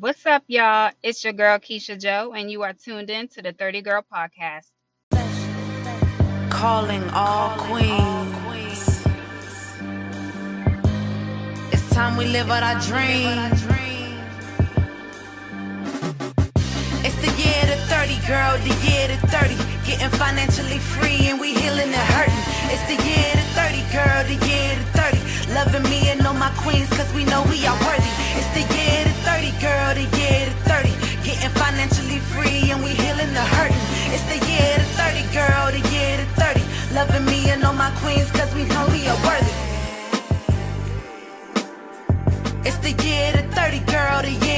What's up, y'all? It's your girl Keisha Joe, and you are tuned in to the 30 Girl Podcast. Calling all queens. It's time we live out our dream. It's the year to 30, girl, the year to 30. Getting financially free and we healing and hurting. It's the year to 30, girl, the year to 30. Loving me and all my queens, cause we know we are worthy. It's the year to 30, girl, the year to 30. Getting financially free and we healing the hurting. It's the year to 30, girl, the year to 30. Loving me and all my queens, cause we know we are worthy. It's the year to 30, girl, the year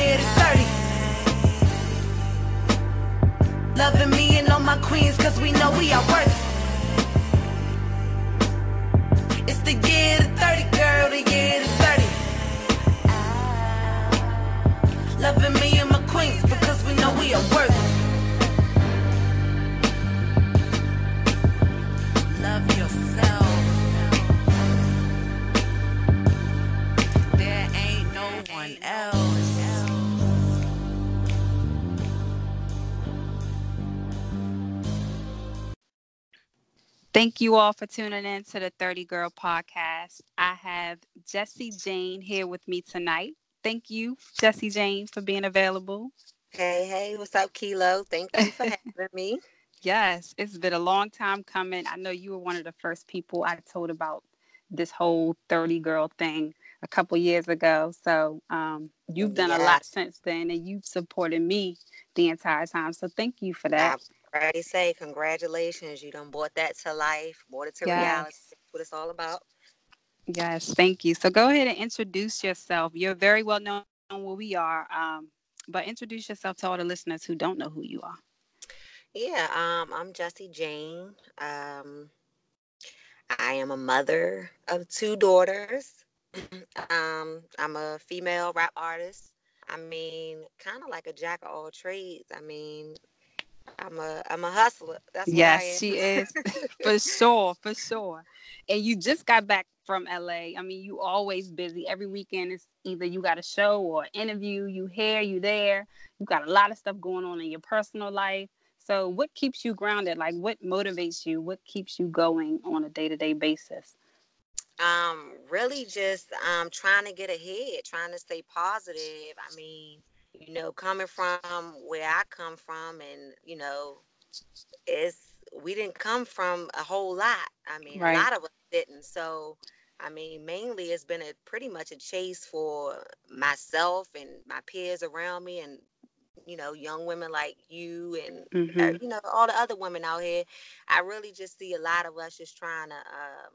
Loving me and all my queens, cause we know we are worthy. It's the year to 30, girl, the year to 30. Loving me and my queens, because we know we are worthy. Love yourself. There ain't no one else. Thank you all for tuning in to the 30 Girl Podcast. I have Jessy Jane here with me tonight. Thank you, Jessy Jane, for being available. Hey, hey, what's up, Kilo? Thank you for having me. Yes, it's been a long time coming. I know you were one of the first people I told about this whole 30 girl thing a couple years ago. So um, you've done a lot since then and you've supported me the entire time. So thank you for that. Already say congratulations. You done brought that to life, brought it to reality. That's what it's all about. Yes, thank you. So go ahead and introduce yourself. You're very well known where we are, um, but introduce yourself to all the listeners who don't know who you are. Yeah, um, I'm Jessy Jane. Um, I am a mother of two daughters. um, I'm a female rap artist. I mean, kind of like a jack of all trades. I mean, I'm a I'm a hustler. That's Yes, she is for sure, for sure. And you just got back from LA. I mean, you always busy. Every weekend is either you got a show or interview. You here, you there. You got a lot of stuff going on in your personal life. So, what keeps you grounded? Like, what motivates you? What keeps you going on a day to day basis? um really just um trying to get ahead trying to stay positive i mean you know coming from where i come from and you know it's we didn't come from a whole lot. I mean Right. a lot of us didn't. So i mean mainly it's been a pretty much a chase for myself and my peers around me and you know young women like you and hmm uh, you know all the other women out here. I really just see a lot of us just trying to um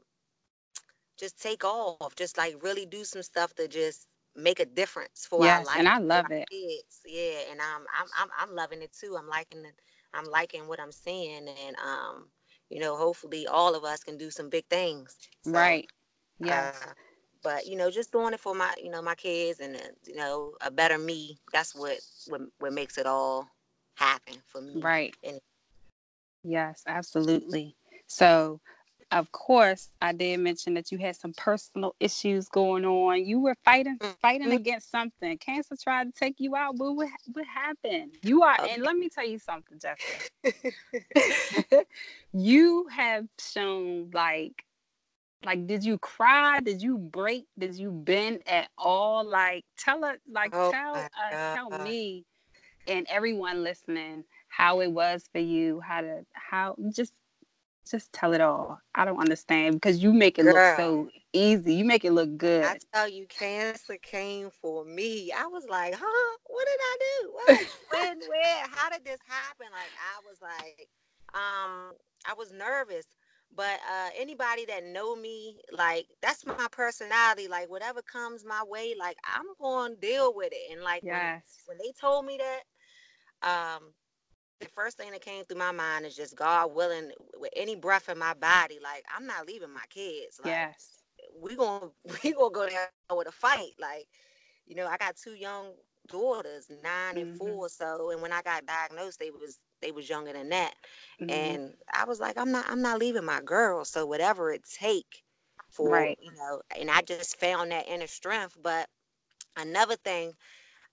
just take off just like really do some stuff to just make a difference for our Yes, life and I love it. kids yeah and I'm, I'm i'm i'm loving it too i'm liking it i'm liking what i'm seeing and um you know hopefully all of us can do some big things So, Right. Yeah. uh, but you know just doing it for my you know my kids and uh, you know a better me that's what what, what makes it all happen for me Right. and- Yes, absolutely. So, of course, I did mention that you had some personal issues going on. You were fighting fighting Mhm. against something. Cancer tried to take you out, but what what happened? You are, and let me tell you something, Jessica. you have shown like like did you cry? Did you break? Did you bend at all? Like tell us like Oh tell uh, tell me and everyone listening how it was for you, how to how just just tell it all. I don't understand because you make it look so easy. You make it look good. I tell you, cancer came for me. I was like, huh? What did I do? What? when? Where? How did this happen? Like, I was like, um, I was nervous. But uh, anybody that know me, like, that's my personality. Like, whatever comes my way, like, I'm going to deal with it. And like, when, when they told me that, um, the first thing that came through my mind is just God willing, with any breath in my body, like, I'm not leaving my kids. Like, Yes. we gonna we gonna go there with a fight. Like, you know, I got two young daughters, 9 and Mhm. four. So, and when I got diagnosed, they was they was younger than that, Mhm. and I was like, I'm not I'm not leaving my girls. So whatever it take for Right. you know, and I just found that inner strength. But another thing,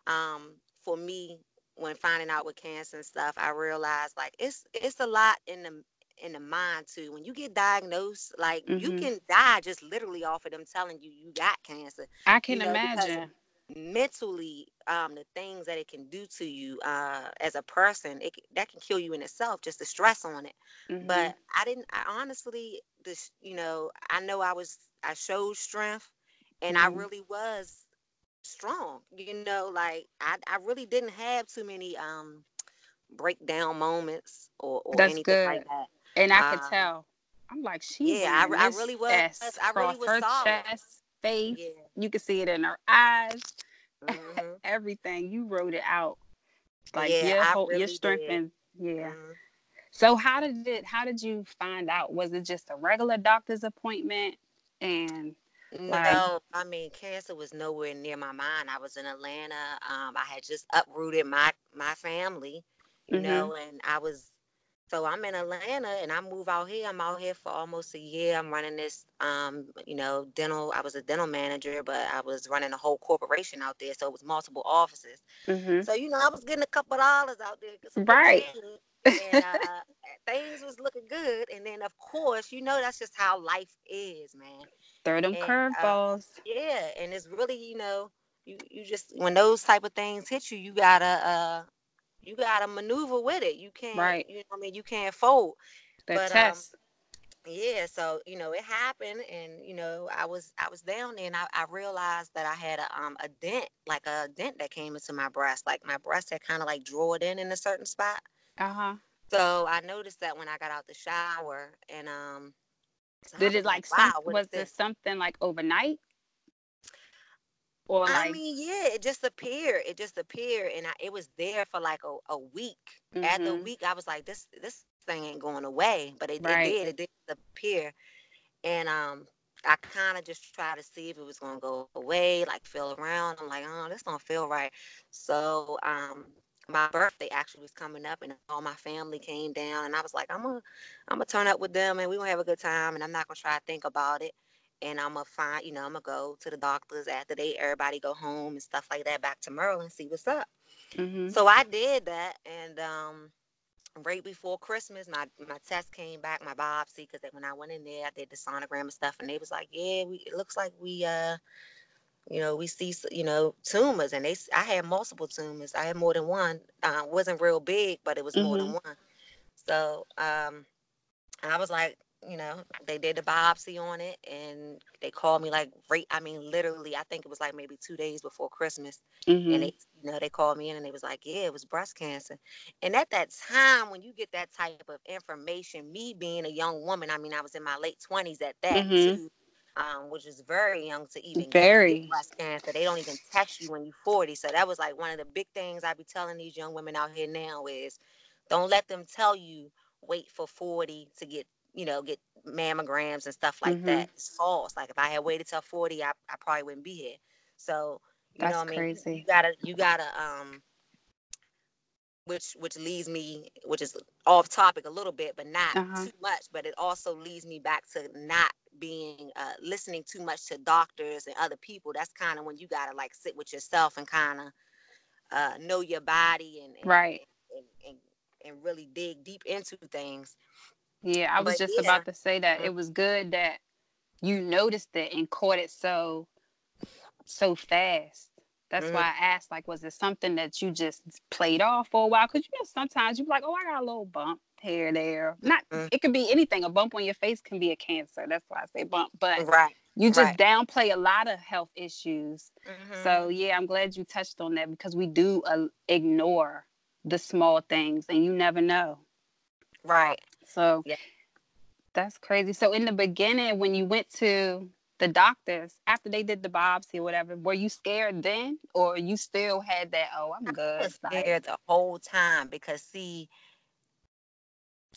um, for me when finding out with cancer and stuff, I realized like it's it's a lot in the in the mind too. When you get diagnosed, like mm-hmm. you can die just literally off of them telling you you got cancer. I can you know, imagine. Mentally, um, the things that it can do to you uh, as a person, it that can kill you in itself. Just the stress on it. Mm-hmm. But I didn't. I honestly, this, you know, I know I was. I showed strength, and mm-hmm. I really was strong. You know, like I, I really didn't have too many um breakdown moments or, or anything good. like that. And I could um, tell. I'm like, she. Yeah, I, I, really was. I really was her solid. chest, face. Yeah. You could see it in her eyes. Mm-hmm. Everything you wrote it out. Like yeah, your whole, really your strength did. and yeah. Mm-hmm. So how did it? How did you find out? Was it just a regular doctor's appointment? And no, I mean cancer was nowhere near my mind. I was in Atlanta. Um, I had just uprooted my my family, you mm-hmm. know, and I was so I'm in Atlanta and I move out here. I'm out here for almost a year. I'm running this um, you know, dental I was a dental manager, but I was running a whole corporation out there. So it was multiple offices. Mm-hmm. So, you know, I was getting a couple dollars out there. Right. and uh, things was looking good. And then of course, you know that's just how life is, man. Throw them curveballs. Uh, yeah, and it's really, you know, you you just when those type of things hit you, you gotta uh you gotta maneuver with it. You can't, right. you know, I mean, you can't fold. The but, um, test. Um, yeah, so you know it happened, and you know I was I was down there, and I, I realized that I had a um a dent, like a dent that came into my breast, like my breast had kind of like it in in a certain spot. Uh huh. So I noticed that when I got out the shower, and um did it like, wow, some, was this something like overnight? Or like... I mean, yeah, it just appeared. It just appeared, and I, it was there for like a, a week. Mm-hmm. After a week, I was like, this this thing ain't going away, but it, right. it did. It did appear, and um, I kind of just tried to see if it was gonna go away, like feel around. I'm like, oh, this don't feel right. So um, my birthday actually was coming up and all my family came down and I was like, I'm gonna I'm gonna turn up with them and we're gonna have a good time and I'm not gonna try to think about it. And I'm gonna find, you know, I'm gonna go to the doctors after they everybody go home and stuff like that back to Maryland, see what's up. Mm-hmm. So I did that and um right before Christmas, my my test came back, my biopsy, because when I went in there, I did the sonogram and stuff, and they was like, "Yeah, we it looks like we uh you know we see you know tumors and they i had multiple tumors i had more than one uh, wasn't real big but it was mm-hmm. more than mm-hmm. one so um i was like you know they did the biopsy on it and they called me like right i mean literally i think it was like maybe two days before christmas mm-hmm. and they you know they called me in and they was like yeah it was breast cancer and at that time when you get that type of information me being a young woman i mean i was in my late 20s at that mm-hmm. too um, which is very young to even very. get breast cancer. They don't even test you when you're 40. So that was like one of the big things I be telling these young women out here now is don't let them tell you wait for 40 to get you know get mammograms and stuff like mm-hmm. that. It's false. Like if I had waited till 40, I, I probably wouldn't be here. So you That's know what I mean? You gotta you gotta um which which leads me which is off topic a little bit but not uh-huh. too much but it also leads me back to not being uh, listening too much to doctors and other people that's kind of when you gotta like sit with yourself and kind of uh, know your body and, and right and, and, and really dig deep into things yeah i was but, just yeah. about to say that mm-hmm. it was good that you noticed it and caught it so so fast that's mm-hmm. why I asked, like, was it something that you just played off for a while? Because you know, sometimes you're like, oh, I got a little bump here, there. Not, mm-hmm. it could be anything. A bump on your face can be a cancer. That's why I say bump. But right. you just right. downplay a lot of health issues. Mm-hmm. So yeah, I'm glad you touched on that because we do uh, ignore the small things, and you never know. Right. So yeah. that's crazy. So in the beginning, when you went to the doctors after they did the biopsy or whatever were you scared then or you still had that oh i'm good I was scared the whole time because see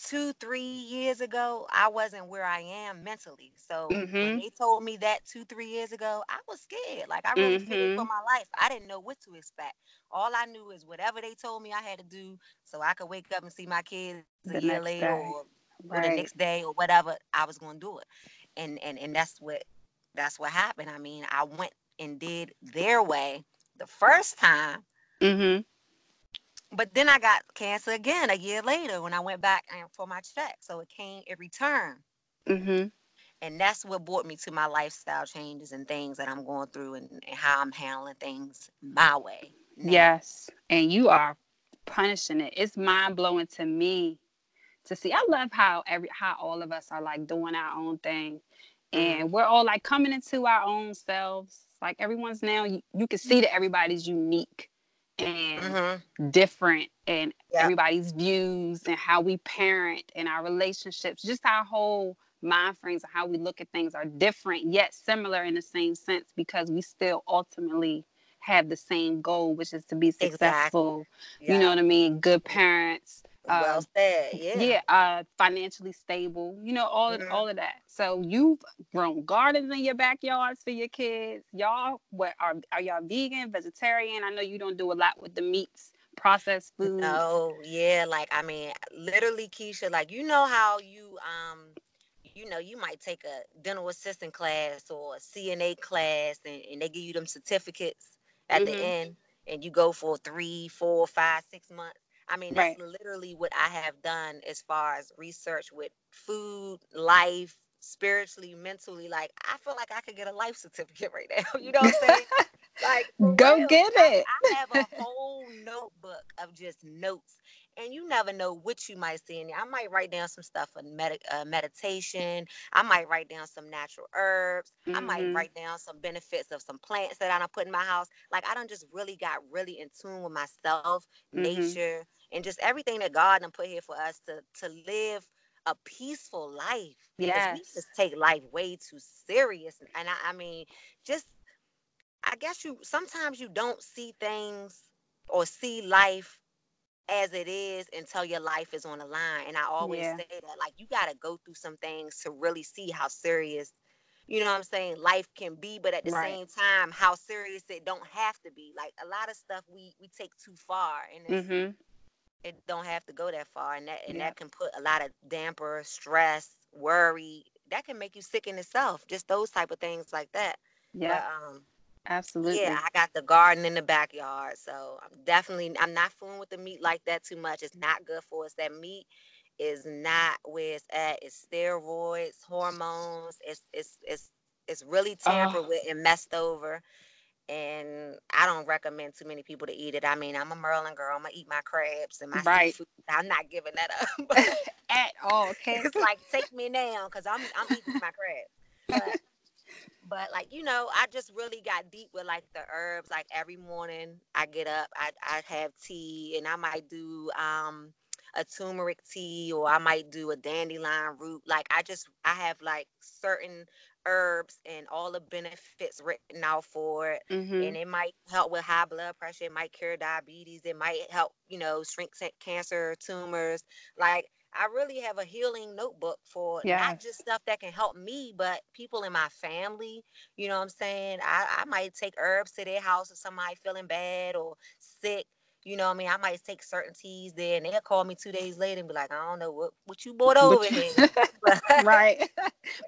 two three years ago i wasn't where i am mentally so mm-hmm. when they told me that two three years ago i was scared like i really mm-hmm. feared for my life i didn't know what to expect all i knew is whatever they told me i had to do so i could wake up and see my kids the a year later or, right. or the next day or whatever i was going to do it and and and that's what that's what happened. I mean, I went and did their way the first time. Mm-hmm. But then I got cancer again a year later when I went back for my check. So it came, it returned. Mhm. And that's what brought me to my lifestyle changes and things that I'm going through and, and how I'm handling things my way. now. Yes, and you are punishing it. It's mind blowing to me to see. I love how every how all of us are like doing our own thing, and we're all like coming into our own selves. Like everyone's now, you, you can see that everybody's unique and Mhm. different, and Yeah. everybody's views and how we parent and our relationships, just our whole mind frames and how we look at things are different yet similar in the same sense because we still ultimately have the same goal, which is to be Exactly. successful. You know what I mean? Good parents. Well uh, said. Yeah. yeah, uh, financially stable. You know all of Mhm. all of that. So you've grown gardens in your backyards for your kids. Y'all, what are are y'all vegan, vegetarian? I know you don't do a lot with the meats, processed foods. No, yeah, like I mean, literally, Keisha, like you know how you um, you know, you might take a dental assistant class or a CNA class, and, and they give you them certificates at the Mhm. end, and you go for three, four, five, six months. I mean, that's literally what I have done as far as research with food, life, spiritually, mentally. Like I feel like I could get a life certificate right now. You know what I'm saying? like Go real. get it. I have a whole notebook of just notes, and you never know what you might see in there. I might write down some stuff for med- uh, meditation. I might write down some natural herbs. I might Mhm. write down some benefits of some plants that I done put in my house. Like I don't just really got really in tune with myself, Mhm. nature, and just everything that God done put here for us to to live a peaceful life. Because we just take life way too serious. And I, I mean, just I guess you sometimes you don't see things or see life as it is until your life is on the line. And I always Yeah. say that like you gotta go through some things to really see how serious, you know what I'm saying, life can be, but at the Right. same time, how serious it don't have to be. Like a lot of stuff we we take too far and it's, Mhm. It don't have to go that far. And that and Yeah. that can put a lot of damper, stress, worry. That can make you sick in itself. Just those type of things like that. Yeah. But um Absolutely. yeah, I got the garden in the backyard, so I'm definitely I'm not fooling with the meat like that too much. It's not good for us. That meat is not where it's at. It's steroids, hormones. It's it's it's it's really tampered Oh. with and messed over. And I don't recommend too many people to eat it. I mean, I'm a Maryland girl. I'm gonna eat my crabs and my Right. seafood. I'm not giving that up. At all. Okay. it's like take me now because I'm I'm eating my crabs. But but like you know, I just really got deep with like the herbs. Like every morning I get up, I I have tea, and I might do um a turmeric tea, or I might do a dandelion root. Like I just I have like certain herbs and all the benefits written out for it Mhm. and it might help with high blood pressure. It might cure diabetes. It might help, you know, shrink cancer, tumors. Like I really have a healing notebook for not just stuff that can help me, but people in my family. You know what I'm saying? I, I might take herbs to their house if somebody feeling bad or sick. You know what I mean? I might take certain teas there and they'll call me two days later and be like, I don't know what, what you bought over But you- here. Right.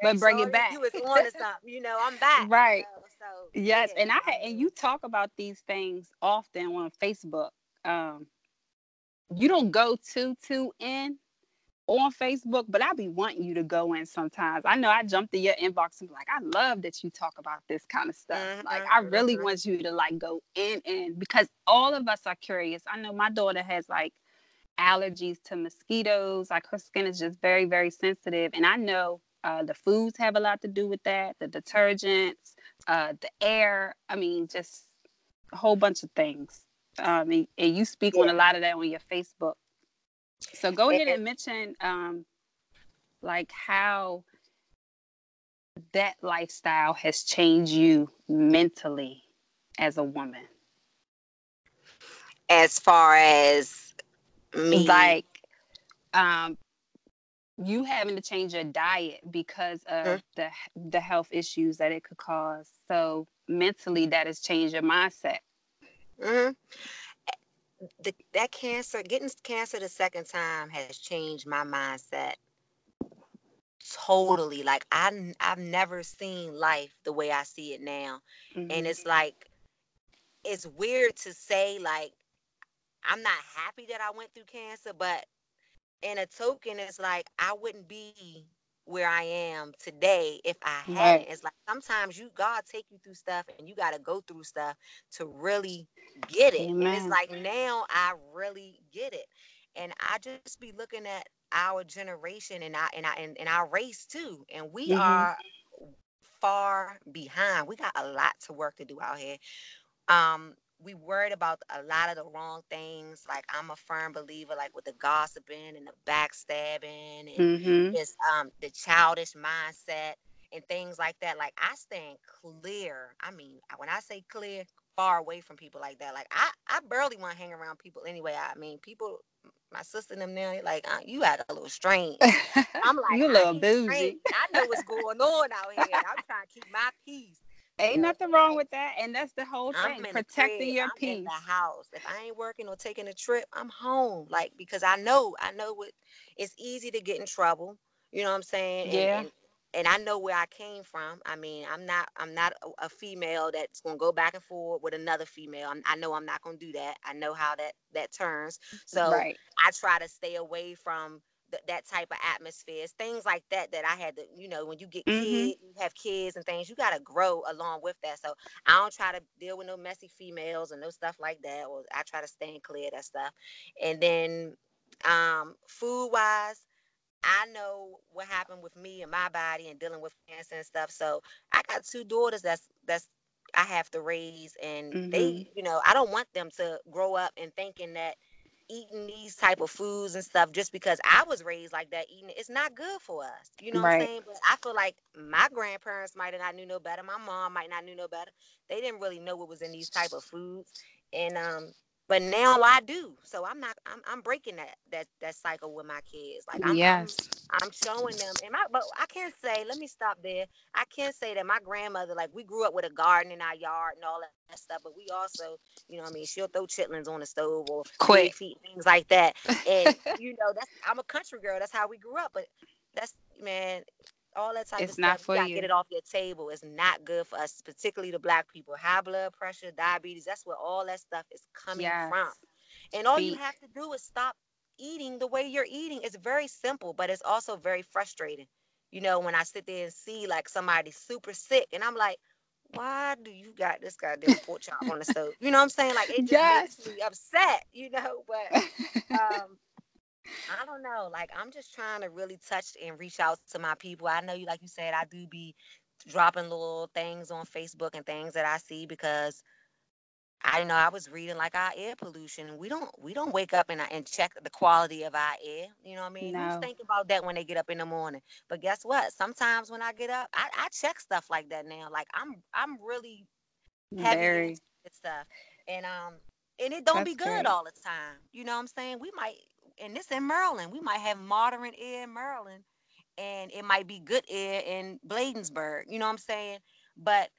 But bring it back. You was on to something. You know, I'm back. you Right. know, So Yes, yeah, and I and you talk about these things often on Facebook. Um, you don't go too too in on Facebook, but I be wanting you to go in sometimes. I know I jumped in your inbox and be like, I love that you talk about this kind of stuff. Like I Mhm, really mhm. want you to like go in in because all of us are curious. I know my daughter has like allergies to mosquitoes. Like her skin is just very very sensitive, and I know uh, the foods have a lot to do with that. The detergents, uh, the air. I mean, just a whole bunch of things. Um, and, and you speak on a lot of that on your Facebook. So go ahead And- mention um, like how that lifestyle has changed you mentally as a woman. as far as me Like um you having to change your diet because of Mhm. the the health issues that it could cause. So mentally that has changed your mindset. mhm. The, that cancer getting cancer the second time has changed my mindset totally like I, I've never seen life the way i see it now and Mhm. it's like it's weird to say like I'm not happy that I went through cancer, but in a token, it's like I wouldn't be where I am today if I hadn't. Right. It's like sometimes you God take you through stuff and you got to go through stuff to really get it. Amen. And it's like now I really get it. And I just be looking at our generation and I and I and, and our race too. And we mm-hmm. are far behind. We got a lot to work to do out here. Um, we worried about a lot of the wrong things. Like I'm a firm believer, like with the gossiping and the backstabbing and mm-hmm. just um the childish mindset and things like that. Like I stand clear. I mean, when I say clear, far away from people like that. Like I, I barely want to hang around people anyway. I mean, people, my sister and them now, like uh, you act a little strange. I'm like, you a little bougie. I know what's going on out here. I'm trying to keep my peace. Ain't nothing wrong with that, and that's the whole thing. Protecting your I'm peace. In the house. If I ain't working or taking a trip, I'm home. Like because I know, I know what. It's easy to get in trouble. You know what I'm saying? Yeah. And, and, and I know where I came from. I mean, I'm not I'm not a, a female that's gonna go back and forth with another female. I'm, i know I'm not gonna do that. I know how that that turns. So right. I try to stay away from th- that type of atmospheres, things like that. That I had to, you know, when you get mm-hmm. kids, you have kids and things, you gotta grow along with that. So I don't try to deal with no messy females and no stuff like that. Or I try to stand clear of that stuff. And then um, food wise I know what happened with me and my body and dealing with cancer and stuff. So I got two daughters that's that's I have to raise and mm-hmm. they, you know, I don't want them to grow up and thinking that eating these type of foods and stuff just because I was raised like that eating it's not good for us. You know right. what I'm saying? But I feel like my grandparents might have not knew no better. My mom might not knew no better. They didn't really know what was in these type of foods. And um but now I do. So I'm not. I'm, I'm breaking that that that cycle with my kids. Like I'm, yes, I'm, I'm showing them. And my, but I can't say. Let me stop there. I can't say that my grandmother, like we grew up with a garden in our yard and all that stuff. But we also, you know, I mean, she'll throw chitlins on the stove or quick feet, things like that. And you know, that's I'm a country girl. That's how we grew up. But that's man all that type it's of not stuff. For you gotta get it off your table. It's not good for us, particularly the black people. High blood pressure, diabetes. That's where all that stuff is coming yes. from. And all you have to do is stop eating the way you're eating. It's very simple, but it's also very frustrating. You know, when I sit there and see like somebody super sick, and I'm like, why do you got this goddamn pork chop on the stove? You know what I'm saying? Like it just yes. makes me upset, you know. But um, I don't know. Like I'm just trying to really touch and reach out to my people. I know you, like you said, I do be dropping little things on Facebook and things that I see because I know I was reading like our air pollution. We don't we don't wake up and and check the quality of our air. You know what I mean? No. Who's thinking about that when they get up in the morning? But guess what? Sometimes when I get up, I, I check stuff like that now. Like I'm I'm really heavy Very. stuff. And um and it don't That's be good great. all the time. You know what I'm saying? We might and this in Maryland. We might have modern air in Maryland, and it might be good air in Bladensburg. You know what I'm saying? But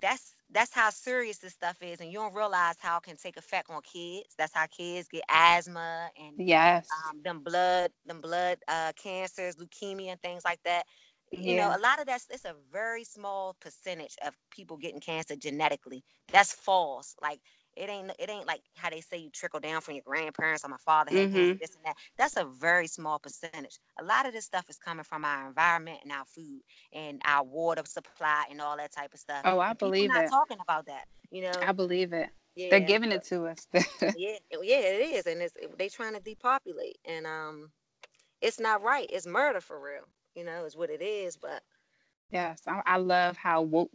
that's that's how serious this stuff is, and you don't realize how it can take effect on kids. That's how kids get asthma and yes, um, them blood, them blood uh, cancers, leukemia, and things like that. You yeah. know, a lot of that's it's a very small percentage of people getting cancer genetically. That's false. Like it ain't it ain't like how they say you trickle down from your grandparents or my father had mm-hmm. this and that. That's a very small percentage. A lot of this stuff is coming from our environment and our food and our water supply and all that type of stuff. Oh, I and believe not it. Talking about that, you know. I believe it. Yeah, They're giving but, it to us. yeah, yeah, it is, and it's they trying to depopulate, and um, it's not right. It's murder for real. You know, is what it is. But yes, I, I love how woke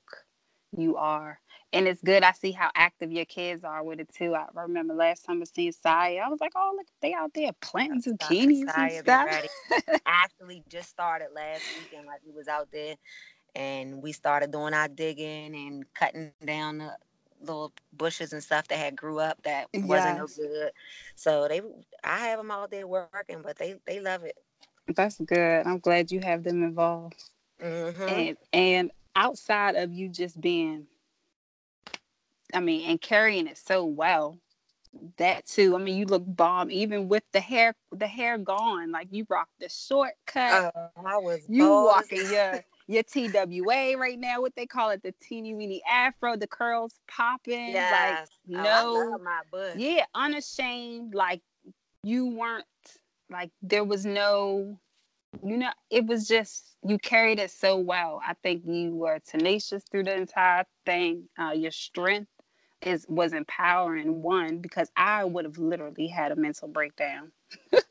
you are and it's good. I see how active your kids are with it too. I remember last time I seen Saya, I was like, "Oh, look, they out there planting zucchinis and stuff." Actually, just started last weekend. Like we was out there, and we started doing our digging and cutting down the little bushes and stuff that had grew up that wasn't yes. no good. So they, I have them all day working, but they they love it. That's good. I'm glad you have them involved. Mm-hmm. And and outside of you just being I mean, and carrying it so well. That too. I mean, you look bomb even with the hair, the hair gone. Like you rock the shortcut. Uh, I was you walking your your TWA right now, what they call it, the teeny weeny afro, the curls popping. Yes. Like no, oh, my butt. yeah, unashamed. Like you weren't like there was no, you know, it was just you carried it so well. I think you were tenacious through the entire thing. Uh, your strength is was empowering. One because I would have literally had a mental breakdown.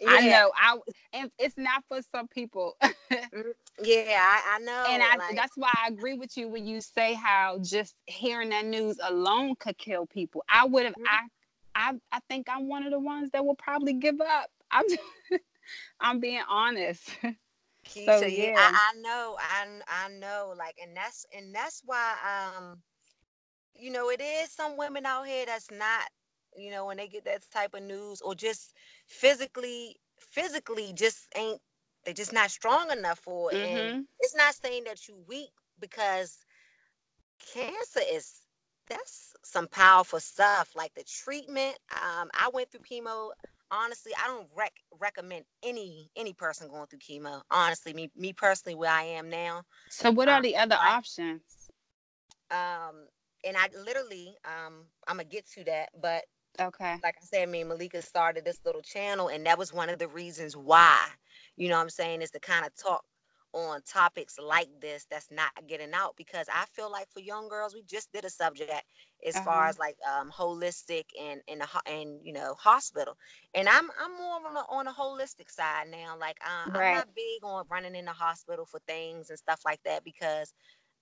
Yeah. I know. I and it's not for some people. Mm, yeah, I, I, know. And I like, that's why I agree with you when you say how just hearing that news alone could kill people. I would have. Mm-hmm. I, I I think I'm one of the ones that will probably give up. I'm I'm being honest. Keisha, so, yeah, I, I know, I I know, like, and that's and that's why um, you know, it is some women out here that's not you know, when they get that type of news or just physically, physically just ain't they're just not strong enough for it. Mm-hmm. And it's not saying that you weak because cancer is that's some powerful stuff. Like the treatment. Um, I went through chemo. Honestly, I don't rec- recommend any any person going through chemo. Honestly, me me personally, where I am now. So, what are um, the other I, options? Um, and I literally, um, I'm gonna get to that, but Okay. Like I said, me and Malika started this little channel, and that was one of the reasons why. You know what I'm saying? Is to kind of talk on topics like this that's not getting out because I feel like for young girls, we just did a subject as uh-huh. far as like um, holistic and and and you know hospital, and I'm I'm more on a, on a holistic side now. Like uh, right. I'm not big on running in the hospital for things and stuff like that because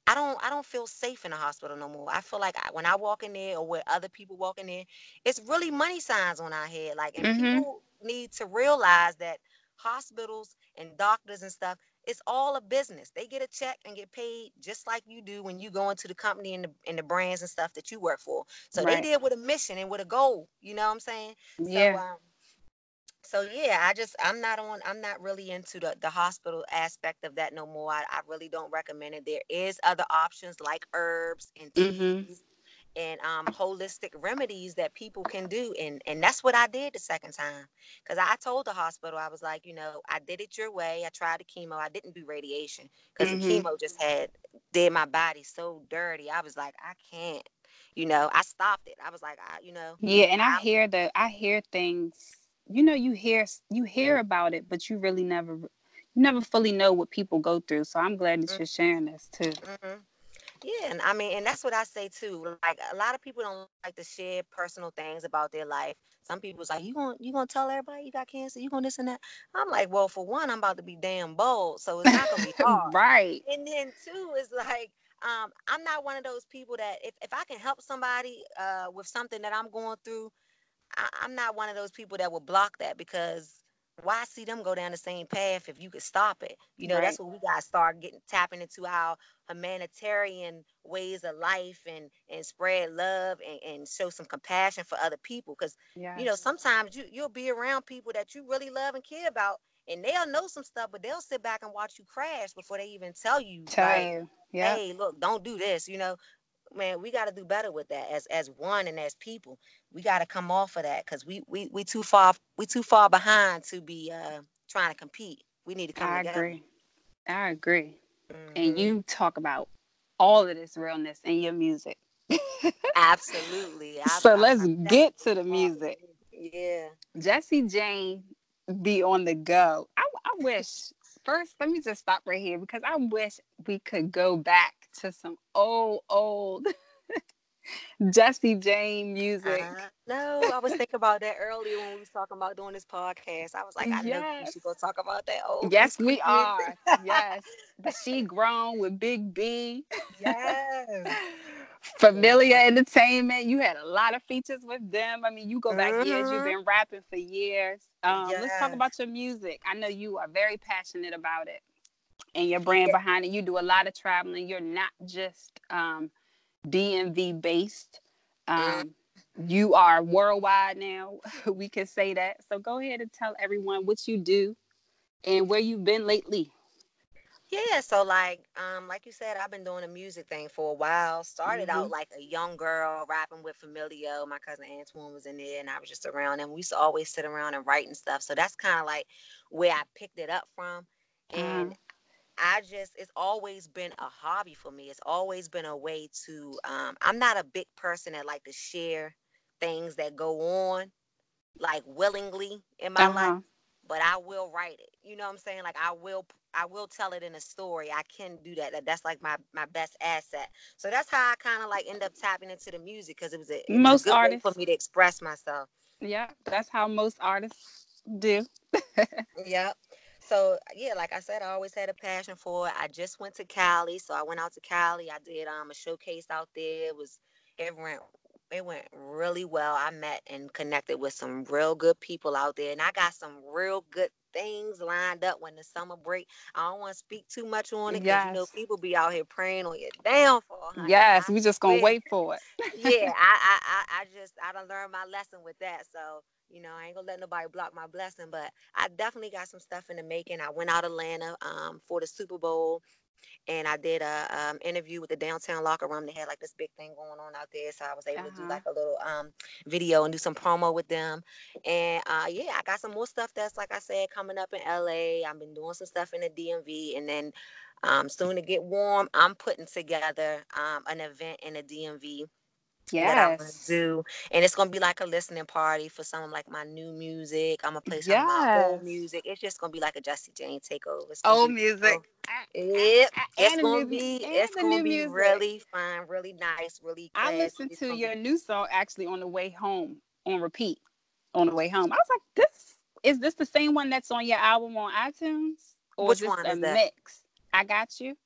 I don't I don't feel safe in the hospital no more. I feel like I, when I walk in there or where other people walk in there, it's really money signs on our head. Like and mm-hmm. people need to realize that hospitals and doctors and stuff, it's all a business. They get a check and get paid just like you do when you go into the company and the and the brands and stuff that you work for. So right. they did with a mission and with a goal. You know what I'm saying? Yeah. So, um, so yeah i just i'm not on i'm not really into the, the hospital aspect of that no more I, I really don't recommend it there is other options like herbs and teas mm-hmm. And um, holistic remedies that people can do and and that's what i did the second time because i told the hospital i was like you know i did it your way i tried the chemo i didn't do radiation because mm-hmm. the chemo just had did my body so dirty i was like i can't you know i stopped it i was like I, you know yeah and i, I hear the i hear things you know you hear you hear about it but you really never you never fully know what people go through so i'm glad that mm-hmm. you're sharing this too mm-hmm. Yeah and i mean and that's what i say too like a lot of people don't like to share personal things about their life. Some people's like you gonna you gonna tell everybody you got cancer? You gonna this and that? I'm like well for one i'm about to be damn bold so it's not gonna be hard. Right. And then two is like um, I'm not one of those people that if, if I can help somebody uh, with something that I'm going through, I, am not one of those people that will block that because why see them go down the same path if you could stop it? You know, right. that's what we gotta start getting tapping into our humanitarian ways of life and and spread love and, and show some compassion for other people. Cause yes. you know, sometimes you, you'll be around people that you really love and care about and they'll know some stuff, but they'll sit back and watch you crash before they even tell you. Tell like, you. Yeah. Hey, look, don't do this. You know, man, we got to do better with that as as one and as people. We got to come off of that because we we we too far we too far behind to be uh trying to compete. We need to come I together. agree. I agree. Mm-hmm. And you talk about all of this realness in your music. Absolutely. so I, let's I, get to the music. Yeah. Jessy Jane be on the go. I, I wish first let me just stop right here because I wish we could go back to some old, old Jessy Jane music. Uh, no, I was thinking about that earlier when we was talking about doing this podcast. I was like, I yes. know we should go talk about that old. Yes, we are. yes, the She Grown with Big B. Yes. Familiar Entertainment. You had a lot of features with them. I mean, you go back mm-hmm. years. You've been rapping for years. Um, yes. Let's talk about your music. I know you are very passionate about it and your brand behind it. You do a lot of traveling. You're not just um, DMV based. Um, you are worldwide now. we can say that. So go ahead and tell everyone what you do and where you've been lately. Yeah, so like um like you said, I've been doing a music thing for a while. Started mm-hmm. out like a young girl rapping with Familio. My cousin Antoine was in there and I was just around and we used to always sit around and write and stuff. So that's kind of like where I picked it up from. And mm-hmm I just it's always been a hobby for me. It's always been a way to um I'm not a big person that like to share things that go on like willingly in my Uh-huh. life, but I will write it. You know what I'm saying? Like I will I will tell it in a story. I can do that. That- That's like my my best asset. So that's how I kind of like end up tapping into the music because it was a, it was Most a good way for me to express myself. Yeah, that's how most artists do. Yep. So yeah, like I said, I always had a passion for it. I just went to Cali, so I went out to Cali. I did um a showcase out there. It was it went it went really well. I met and connected with some real good people out there, and I got some real good things lined up when the summer break. I don't want to speak too much on it because you know people be out here praying on your downfall. honey. Yes, we just gonna wait for it. yeah, I, I, I, I just I done learned my lesson with that. So you know, I ain't gonna let nobody block my blessing. But I definitely got some stuff in the making. I went out Atlanta um for the Super Bowl, and I did a um interview with the downtown locker room. They had like this big thing going on out there, so I was able to do Uh-huh. like a little um video and do some promo with them. And uh yeah, I got some more stuff that's like I said coming up in LA. I've been doing some stuff in the DMV, and then. Um, soon to get warm, I'm putting together um, an event in the DMV that I'm gonna do, and it's gonna be like a listening party for some of like my new music. I'm gonna play some of my old music. It's just gonna be like a Jessy Jane takeover. Ah, ah, ah, it's gonna Old be music. Yep, and it's gonna be and it's gonna new be music. really fun, really nice, really. I listened It's to gonna be- your new song actually on the way home on repeat on the way home. I was like, this is this the same one that's on your album on iTunes? Or Which is this one a is that? mix? I got you.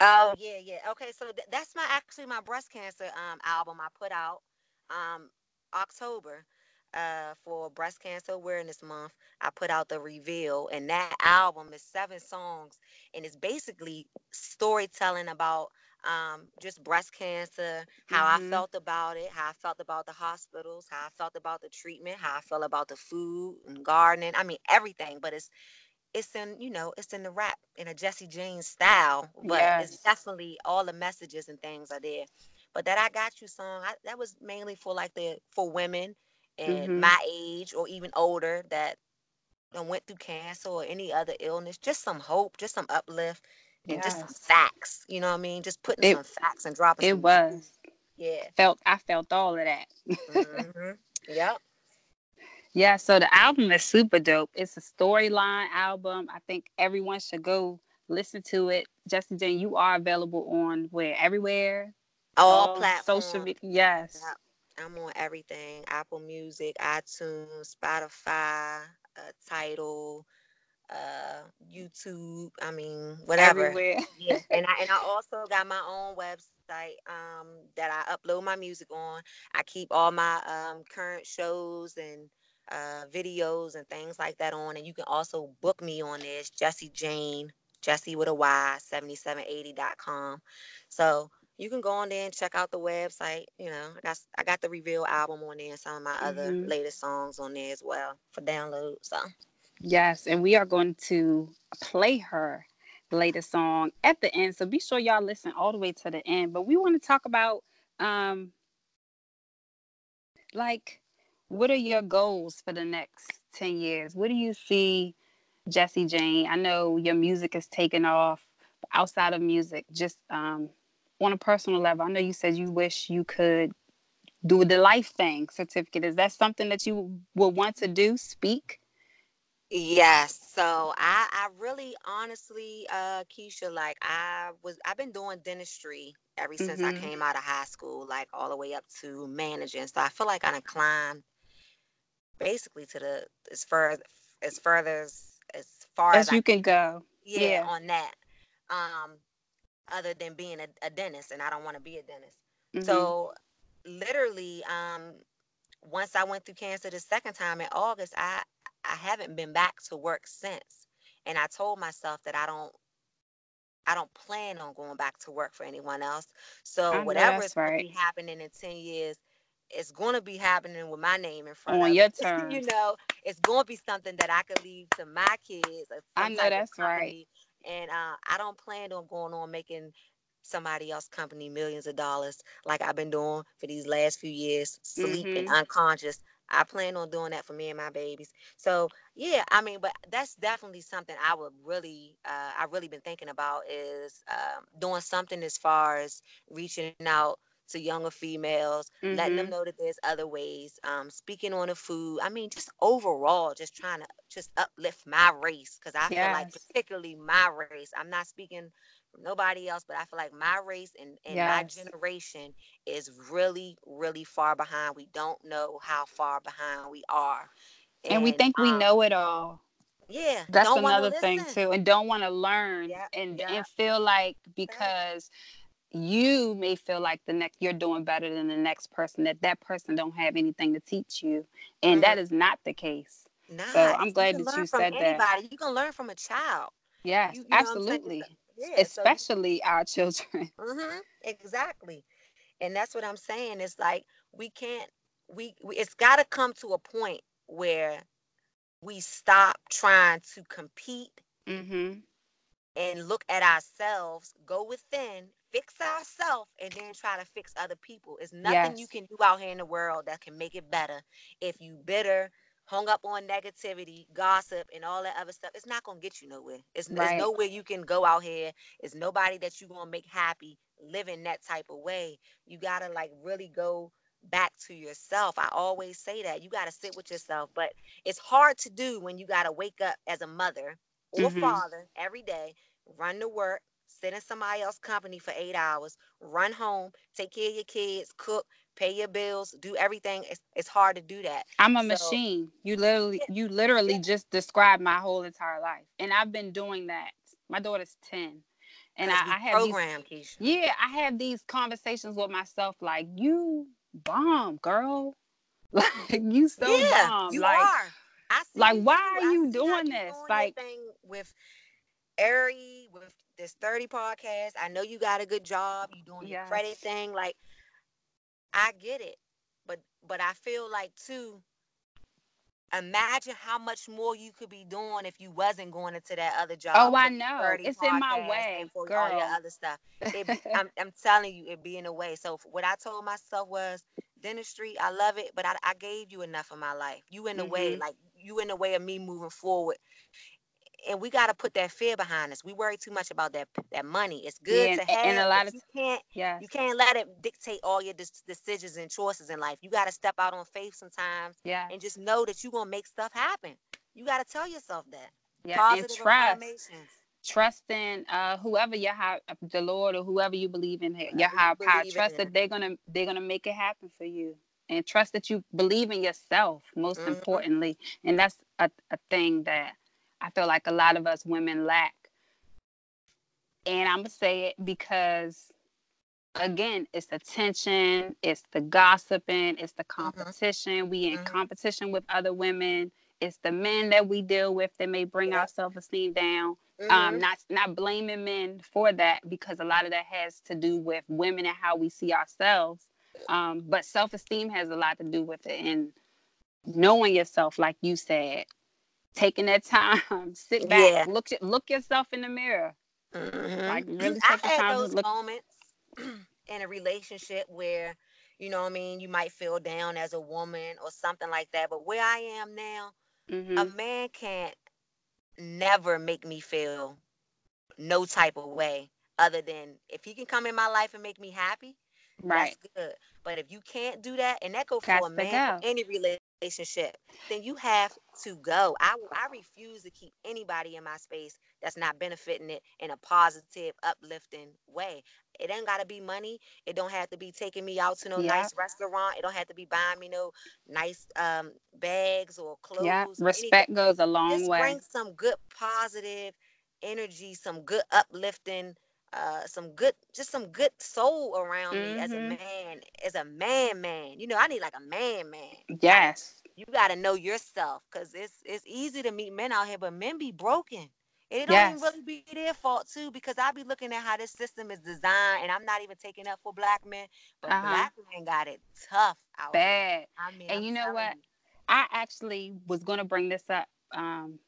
Oh yeah, yeah. Okay, so th- that's my actually my breast cancer um album I put out um October uh for breast cancer awareness month. I put out the reveal and that album is seven songs and it's basically storytelling about um just breast cancer, how Mhm. I felt about it, how I felt about the hospitals, how I felt about the treatment, how I felt about the food and gardening. I mean everything, but it's it's in you know it's in the rap in a Jesse James style, but it's definitely all the messages and things are there. But that I got you song, I, that was mainly for like the for women and Mhm. my age or even older that went through cancer or any other illness. Just some hope, just some uplift, and just some facts. You know what I mean? Just putting It- some facts and dropping. It was. Yeah. Felt I felt all of that. hmm Yep. Yeah, so the album is super dope. It's a storyline album. I think everyone should go listen to it. Justin Jane, you are available on where everywhere. All platforms. social media. Yes. Yep. I'm on everything: Apple Music, iTunes, Spotify, uh, Tidal, uh, YouTube. I mean, whatever. Everywhere. Yeah, and I and I also got my own website um, that I upload my music on. I keep all my um, current shows and uh, videos and things like that on, and you can also book me on this Jessy Jane Jesse with a Y 7780.com. So you can go on there and check out the website. You know, I got I got the Reveal album on there and some of my other Mhm. latest songs on there as well for download. So Yes, and we are going to play her latest song at the end. So be sure y'all listen all the way to the end. But we want to talk about um like what are your goals for the next 10 years? What do you see Jessy Jane? I know your music is taking off outside of music, just um on a personal level. I know you said you wish you could do the life thing certificate. Is that something that you would want to do? Speak? Yes. So I I really honestly uh Keisha like I was I've been doing dentistry ever since I Mhm. came out of high school, like all the way up to managing. So I feel like I done climbed basically to the as far as further as as far as, As I you can go. yeah, yeah. on that. Um other than being a, a dentist and I don't want to be a dentist. Mhm. So literally, um, once I went through cancer the second time in August, I I haven't been back to work since. And I told myself that I don't I don't plan on going back to work for anyone else. So whatever is going right. to be happening in 10 years, it's going to be happening with my name in front On of your it. you know, it's going to be something that I could leave to my kids. I know that's right. And uh, I don't plan on going on making somebody else company millions of dollars like I've been doing for these last few years, sleeping Mhm. unconscious. I plan on doing that for me and my babies. So yeah, I mean, but that's definitely something I would really, uh, I really been thinking about is um, doing something as far as reaching out to younger females, mm-hmm. letting them mm-hmm. know that there's other ways. Um, speaking on the food. I mean, just overall, just trying to just uplift my race because I yes. feel like particularly my race. I'm not speaking nobody else, but I feel like my race and, and yes. my generation is really, really far behind. We don't know how far behind we are. And, and we think um, we know it all. Yeah. That's another thing too. And don't want to learn yeah, and, yeah. and feel like because you may feel like the next you're doing better than the next person that that person don't have anything to teach you and mm-hmm. that is not the case Nah, so i'm glad you that you said anybody. that you can learn from a child yes you, you absolutely yeah, especially so, our children. Mm-hmm, exactly, and that's what I'm saying. It's like we can't. We, we it's got to come to a point where we stop trying to compete mm-hmm. and look at ourselves, go within, fix ourselves, and then try to fix other people. It's nothing yes. you can do out here in the world that can make it better. If you bitter, hung up on negativity, gossip, and all that other stuff, it's not gonna get you nowhere. It's right. there's nowhere you can go out here. It's nobody that you're gonna make happy living that type of way. You gotta like really go back to yourself. I always say that. You gotta sit with yourself. But it's hard to do when you gotta wake up as a mother or mm-hmm. father every day, run to work, sit in somebody else's company for eight hours, run home, take care of your kids, cook, pay your bills, do everything. It's, it's hard to do that. I'm a so, machine. You literally yeah. you literally yeah. just described my whole entire life. And I've been doing that. My daughter's 10. And I, I, have program, these, Keisha. Yeah, I have these conversations with myself like you bomb, girl. Like you so yeah, bomb. You like, are. I like why are you doing this? Doing like with Ari, with this 30 podcast. I know you got a good job. You doing yes. your credit thing. Like I get it. But but I feel like too imagine how much more you could be doing if you wasn't going into that other job. Oh, I know. It's in my way, girl. All your other stuff. It, I'm, I'm telling you, it be in a way. So what I told myself was, dentistry, I love it, but I, I gave you enough of my life. You in the mm-hmm. way, like you in the way of me moving forward and we got to put that fear behind us. We worry too much about that that money. It's good yeah, to have, and a lot of you can't yeah you can't let it dictate all your decisions and choices in life. You got to step out on faith sometimes, yeah, and just know that you're gonna make stuff happen. You got to tell yourself that. Yeah, Positive and trust. Trusting uh, whoever your high, the Lord or whoever you believe in, your higher power. Trust that they're gonna they're gonna make it happen for you and trust that you believe in yourself most mm-hmm. importantly and that's a, a thing that I feel like a lot of us women lack. And I'm going to say it because, again, it's the tension, it's the gossiping, it's the mm-hmm. competition. Mm-hmm. We in mm-hmm. competition with other women. It's the men that we deal with that may bring yeah. our self esteem down. Um, mm-hmm. Um, not not blaming men for that because a lot of that has to do with women and how we see ourselves. Um, but self esteem has a lot to do with it and knowing yourself, like you said, taking that time, sit back, yeah. look look yourself in the mirror. Mm-hmm. Like really take I had those look- moments in a relationship where, you know, what I mean, you might feel down as a woman or something like that. But where I am now, mm-hmm. a man can't never make me feel no type of way other than if he can come in my life and make me happy, right. that's good. But if you can't do that, and that goes for a man, any relationship relationship, then you have to go. I I refuse to keep anybody in my space that's not benefiting it in a positive, uplifting way. It ain't gotta be money. It don't have to be taking me out to no yeah. nice restaurant. It don't have to be buying me no nice um, bags or clothes. Yeah, respect anything. goes a long Just way. Bring some good positive energy, some good uplifting uh, some good, just some good soul around mm-hmm. me as a mm-hmm. man, as a man, man. You know, I need like a man, man. Yes. You got to know yourself because it's it's easy to meet men out here, but men be broken. And it don't even really be their fault too, because I be looking at how this system is designed, and I'm not even taking up for black men, but uh-huh. black men got it tough out Bad. Here. I mean, and I'm you know what? You. I actually was going to bring this up. Um,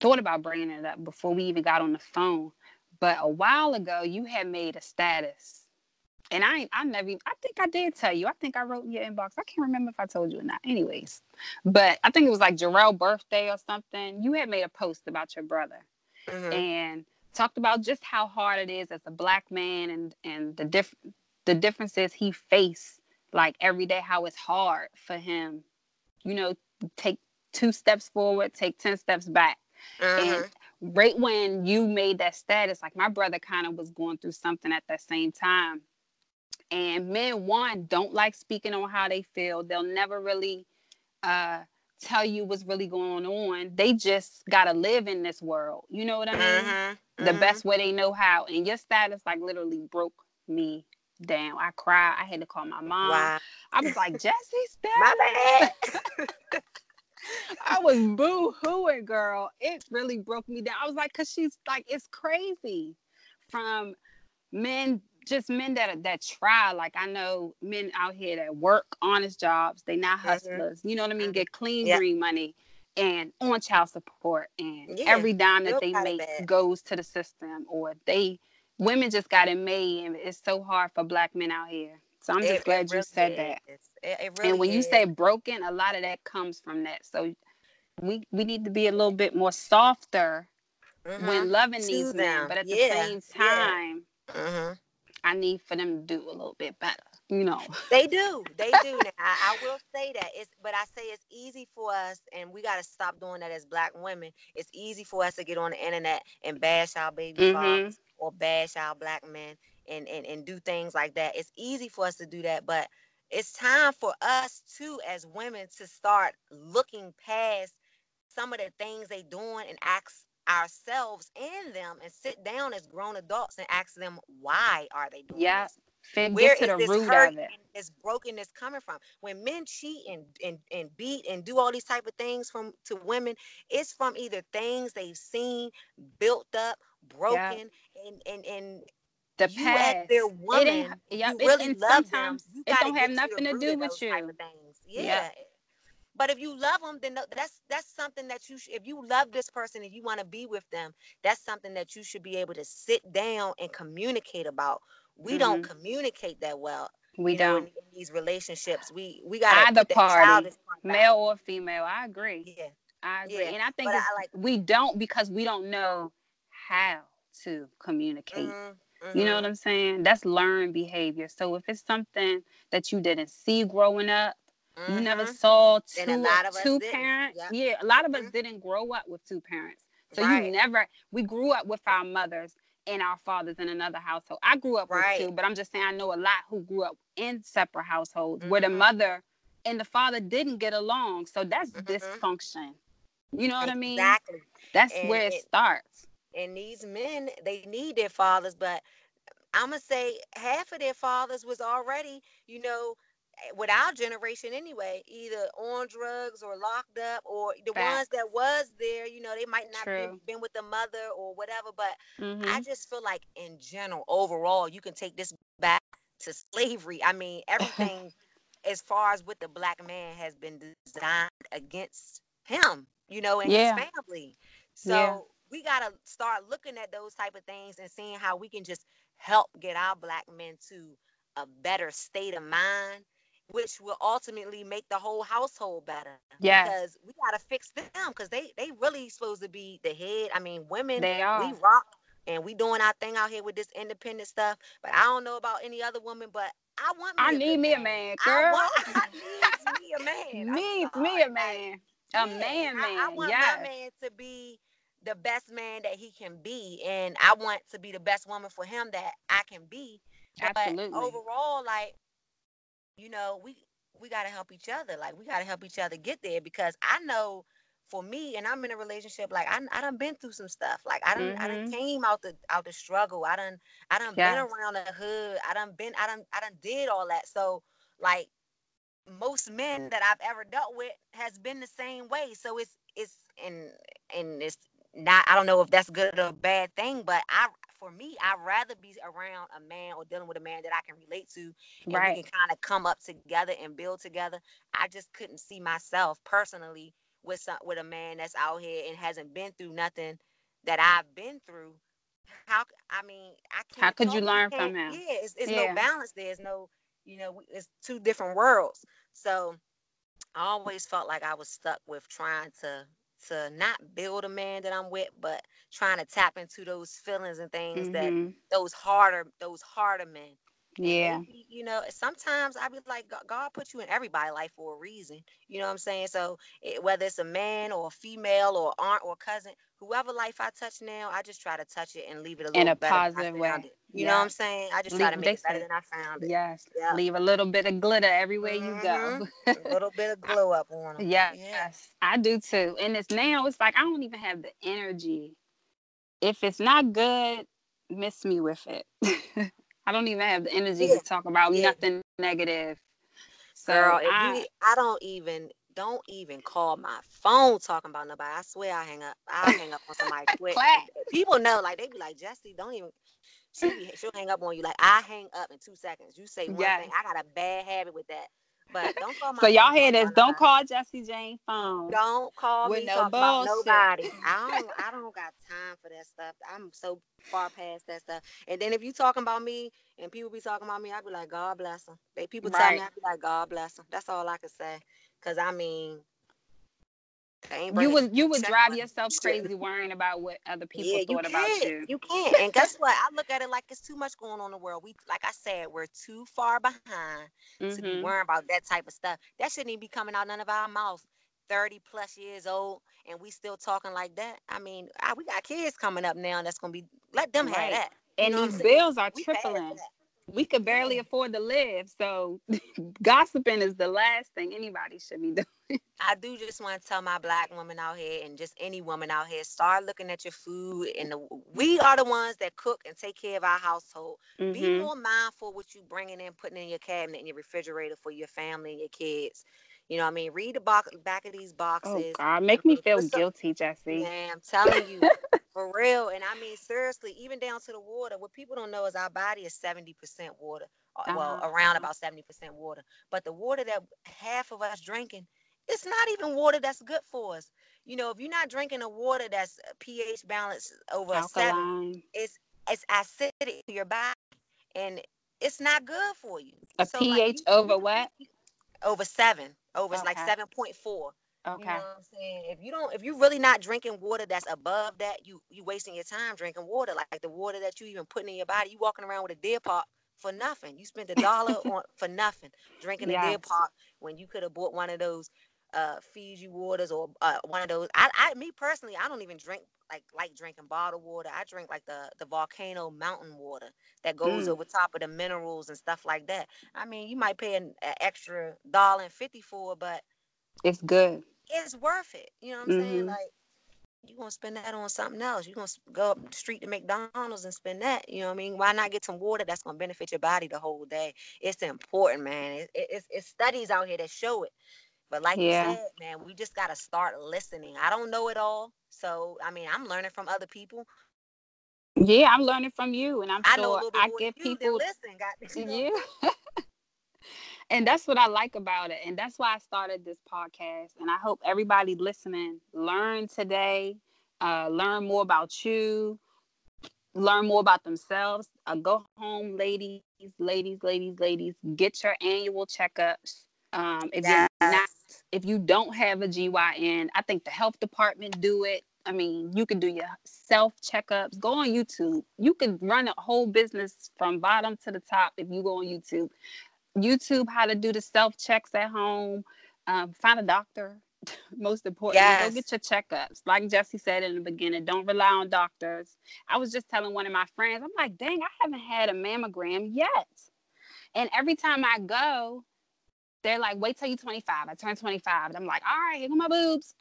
thought about bringing it up before we even got on the phone but a while ago, you had made a status and I I never I think I did tell you. I think I wrote in your inbox. I can't remember if I told you or not. Anyways, but I think it was like Jarrell birthday or something. You had made a post about your brother mm-hmm. and talked about just how hard it is as a black man and and the diff the differences he faced like every day how it's hard for him you know take two steps forward take 10 steps back mm-hmm. and right when you made that status like my brother kind of was going through something at that same time and men one don't like speaking on how they feel they'll never really uh tell you what's really going on. They just gotta live in this world. You know what I mean? Mm-hmm, the mm-hmm. best way they know how. And your status like literally broke me down. I cried. I had to call my mom. Wow. I was like, Jessy, my bad. I was boo hooing, girl. It really broke me down. I was like, cause she's like, it's crazy from men just men that that try. Like I know men out here that work honest jobs. They not mm-hmm. hustlers. Mm-hmm. You know what I mean? Mm-hmm. Get clean yep. green money and on child support and yeah. every dime that they make goes to the system or they women just got it made and it's so hard for black men out here. So I'm just it, glad it really you said is. that. It, really and when is. you say broken, a lot of that comes from that. So we we need to be a little bit more softer mm-hmm. when loving to these them. men, but at yeah. the same time, yeah. mm-hmm. I need for them to do a little bit better. You know, they do, they do. now, I, I, will say that it's, but I say it's easy for us, and we got to stop doing that as black women. It's easy for us to get on the internet and bash our baby mm-hmm. fathers or bash our black men and, and and do things like that. It's easy for us to do that, but it's time for us too, as women, to start looking past some of the things they're doing and ask ourselves and them and sit down as grown adults and ask them why are they doing yeah. this? Where is this hurt and this brokenness coming from? When men cheat and, and and beat and do all these type of things from to women, it's from either things they've seen built up, broken, yeah. and and and the you past. their woman, it you really love them. You it don't have nothing to, to do with you. Yeah. yeah but if you love them, then that's that's something that you if you love this person and you want to be with them, that's something that you should be able to sit down and communicate about. We mm-hmm. don't communicate that well. We don't know, in, in, these relationships. We we got either party, male or female. I agree. Yeah, I agree, yeah. and I think I like we don't because we don't know how to communicate. Mm-hmm. Mm-hmm. You know mm-hmm. what I'm saying? That's learned behavior. So if it's something that you didn't see growing up, Mm-hmm. You never mm-hmm. saw two two parents. Yep. Yeah, a lot of mm-hmm. us didn't grow up with two parents. So right. you never we grew up with our mothers and our fathers in another household. I grew up right. with two, but I'm just saying I know a lot who grew up in separate households mm-hmm. where the mm-hmm. mother and the father didn't get along. So that's mm-hmm. dysfunction. You know what exactly. I mean? Exactly. That's and where it, it starts. And these men, they need their fathers, but I'm gonna say half of their fathers was already, you know, with our generation anyway, either on drugs or locked up, or the Fact. ones that was there, you know, they might not been, been with the mother or whatever. But mm-hmm. I just feel like in general, overall, you can take this back to slavery. I mean, everything as far as what the black man has been designed against him, you know, and yeah. his family. So yeah. We gotta start looking at those type of things and seeing how we can just help get our black men to a better state of mind which will ultimately make the whole household better. Yeah. Because we gotta fix them because they they really supposed to be the head. I mean, women they are. we rock and we doing our thing out here with this independent stuff. But I don't know about any other woman, but I want I need me man. a man, girl. I, want, I need me a man. needs me a man. A man, man. I, I want yes. my man to be the best man that he can be, and I want to be the best woman for him that I can be. Absolutely. But overall, like you know, we we got to help each other. Like we got to help each other get there because I know for me, and I'm in a relationship. Like I, I done been through some stuff. Like I done, mm-hmm. I done mm-hmm. came out the out the struggle. I done, I done yes. been around the hood. I done been, I done, I done did all that. So like most men that I've ever dealt with has been the same way. So it's it's and and it's not. I don't know if that's good or a bad thing, but I for me, I'd rather be around a man or dealing with a man that I can relate to and right. we can kind of come up together and build together. I just couldn't see myself personally with some with a man that's out here and hasn't been through nothing that I've been through how I mean I can't. How could you learn from him? Yeah, it's, it's Yeah. no balance. There. There's no, you know, it's two different worlds. So I always felt like I was stuck with trying to to not build a man that I'm with, but trying to tap into those feelings and things that Mhm. those harder those harder men. Yeah. maybe, you know, sometimes I be like, God, God put you in everybody's life for a reason. You know what I'm saying? So it, whether it's a man or a female or aunt or cousin, whoever life I touch now, I just try to touch it and leave it a little In a better positive way. it. You know what I'm saying? I just Leave- try to make it better than I found it. Yes. Yeah. Leave a little bit of glitter everywhere you go. Mm-hmm. a little bit of glow up on them. Yes, Yeah. I do too. And it's now it's like I don't even have the energy. If it's not good, miss me with it. I don't even have the energy Yeah, to talk about yeah. nothing negative. So Girl, I, you, I don't even, don't even call my phone talking about nobody. I swear I hang up. I hang up on somebody quick. People know, like they be like, Jessy, don't even. She be, she'll hang up on you. Like I hang up in two seconds. You say one Yes. thing. I got a bad habit with that. But don't call my. so y'all hear this? Don't call Jessy Jane phone. Don't call With me no about nobody. I don't. I don't got time for that stuff. I'm so far past that stuff. And then if you talking about me and people be talking about me, I'd be like, God bless them. They people tell me, Right. I be like, God bless them. That's all I can say. Cause I mean, You would you would drive yourself crazy worrying about what other people yeah, you thought about you. You can't. And guess what? I look at it like it's too much going on in the world. We, like I said, we're too far behind to be Mhm. worrying about that type of stuff. That shouldn't even be coming out none of our mouths. 30 plus years old and we still talking like that. I mean, I, we got kids coming up now that's gonna be let them Right. have that. And these bills are We tripling. We could barely afford to live. So gossiping is the last thing anybody should be doing. I do just want to tell my black woman out here and just any woman out here, start looking at your food and the, we are the ones that cook and take care of our household. Be Mhm. more mindful what you bringing in, putting in your cabinet and your refrigerator for your family and your kids. You know what I mean? Read the box back of these boxes. Oh boxes. God, make me feel guilty, Jessy. Man, I'm telling you, for real. And I mean, seriously, even down to the water. What people don't know is our body is 70% water. uh, Well, Uh-huh. around about 70% water. But the water that half of us drinking, it's not even water that's good for us. You know, if you're not drinking a water that's uh, pH balance over seven, it's it's acidic to your body, and it's not good for you. A So, like, pH you- over you- what? Over seven. Over it's like Okay. 7.4. You Okay. know what I'm saying? If you don't, if you're really not drinking water that's above that, you you wasting your time drinking water. Like the water that you even putting in your body, you walking around with a deer park for nothing. You spent a dollar on for nothing drinking a deer Yes. park when you could have bought one of those uh Fiji waters or uh, one of those. I, I me personally, I don't even drink like like drinking bottled water. I drink like the the volcano mountain water that goes Mm. over top of the minerals and stuff like that. I mean, you might pay an, a extra dollar and fifty for, but It's good. it's worth it. You know what I'm saying? Mhm. Like you gonna spend that on something else. You're gonna go up the street to McDonald's and spend that. You know what I mean? Why not get some water that's gonna benefit your body the whole day? It's important, man. It, it, it's, it's studies out here that show it. But like Yeah. you said, man, we just gotta start listening. I don't know it all, so I mean, I'm learning from other people. Yeah, I'm learning from you, and I'm I know a sure bit I you. people. Listen, got you know? Yeah. and that's what I like about it. And that's why I started this podcast. And I hope everybody listening learn today, uh, learn more about you, learn more about themselves. Uh, go home, ladies, ladies, ladies, ladies, get your annual checkups. Um, if you're not, if you don't have a GYN, I think the health department do it. I mean, you can do your self checkups. Go on YouTube. You can run a whole business from bottom to the top if you go on YouTube. YouTube how to do the self checks at home. Um, find a doctor. Most important, Yes. go get your checkups. Like Jessy said in the beginning, don't rely on doctors. I was just telling one of my friends, I'm like, dang, I haven't had a mammogram yet. And every time I go, they're like, wait till you're 25. I turn 25. And I'm like, all right, here go my boobs.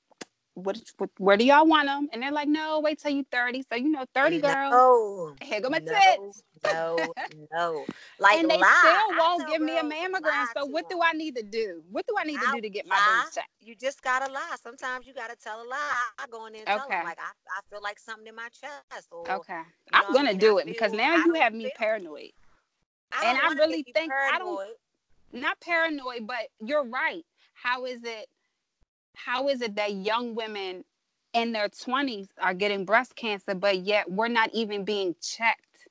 What, what, where do y'all want them? And they're like, no, wait till you 30. So, you know, 30 girls, No. here go my no, tits. No, no. Like and they lie. still won't give me a mammogram. So what do. I need to do? What do I need to I do to get my boobs checked? You just gotta lie. Sometimes you gotta tell a lie. I go in there and tell Okay. them like I, I feel like something in my chest or Okay, I'm gonna do I it because now you have me paranoid. And I really you think- I don't-. Not paranoid, but you're right. How is it? How is it that young women in their 20s are getting breast cancer, but yet we're not even being checked.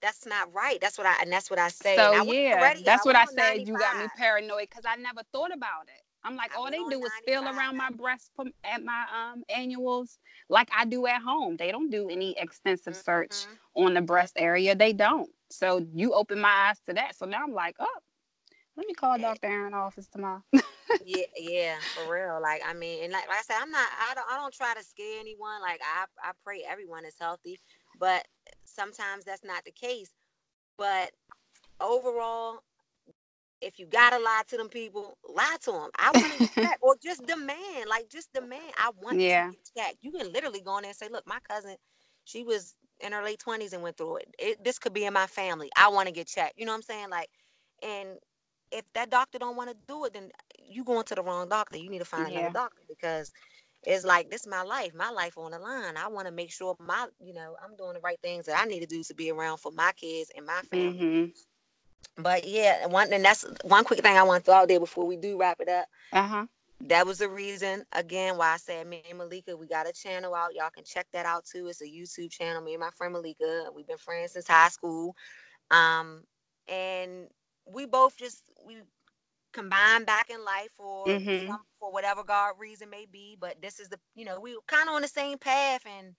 That's not right. That's what I and that's what I say. So I yeah, ready. that's I what I said. You got me paranoid because I never thought about it. I'm like, I all they do is feel around my breast at my um annuals, like I do at home. They don't do any extensive search Mhm. on the breast area. They don't. So you open my eyes to that. So now I'm like, oh, let me call Dr. Aaron office tomorrow. yeah, yeah, for real. Like I mean, and like, like I said, I'm not. I don't. I don't try to scare anyone. Like I, I pray everyone is healthy, but sometimes that's not the case. But overall, if you gotta lie to them people, lie to them. I want to check, or just demand, like just demand. I want Yeah. to get checked. You can literally go in there and say, "Look, my cousin, she was in her late twenties and went through it. it. This could be in my family. I want to get checked." You know what I'm saying? Like, and if that doctor don't want to do it, then you going to the wrong doctor. You need to find Yeah. another doctor because it's like this is my life, my life on the line. I want to make sure my, you know, I'm doing the right things that I need to do to be around for my kids and my family. hmm But yeah, one and that's one quick thing I want to throw out there before we do wrap it up. Uh huh. That was the reason again why I said me and Malika, we got a channel out. Y'all can check that out too. It's a YouTube channel. Me and my friend Malika, we've been friends since high school. Um, and we both just we combined back in life for Mhm. some, for whatever God reason may be. But this is the you know we were kind of on the same path, and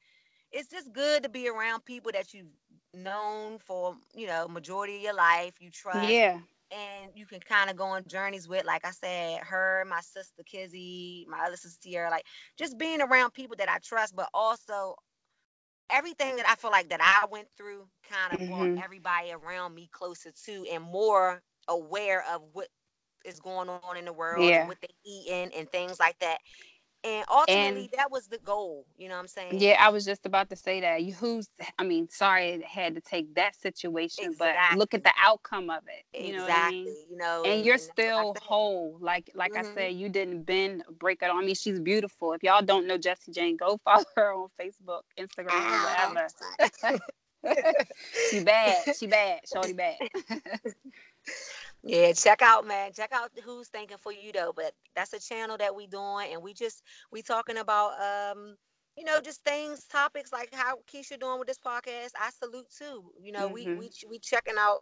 it's just good to be around people that you've known for you know majority of your life. You trust Yeah. and you can kind of go on journeys with, like I said, her, my sister Kizzy, my other sister Sierra, like just being around people that I trust, but also everything that I feel like that I went through kind of Mhm. brought everybody around me closer to and more aware of what is going on in the world Yeah. and what they eating and things like that. And ultimately, that was the goal. You know what I'm saying? Yeah, I was just about to say that. You who's I mean, sorry it had to take that situation, but look at the outcome of it. You know what I exactly. mean? You know, And you're I still whole. Like like I Mhm. said, you didn't bend break it on. I mean, she's beautiful. If y'all don't know Jessy Jane, go follow her on Facebook, Instagram, Ah, whatever. she bad. She bad. Shorty bad. Yeah, check out, man. Check out who's thinking for you though. But that's a channel that we doing, and we just we talking about um, you know, just things, topics like how Keisha doing with this podcast. I salute too. You know, we Mhm. we we checking out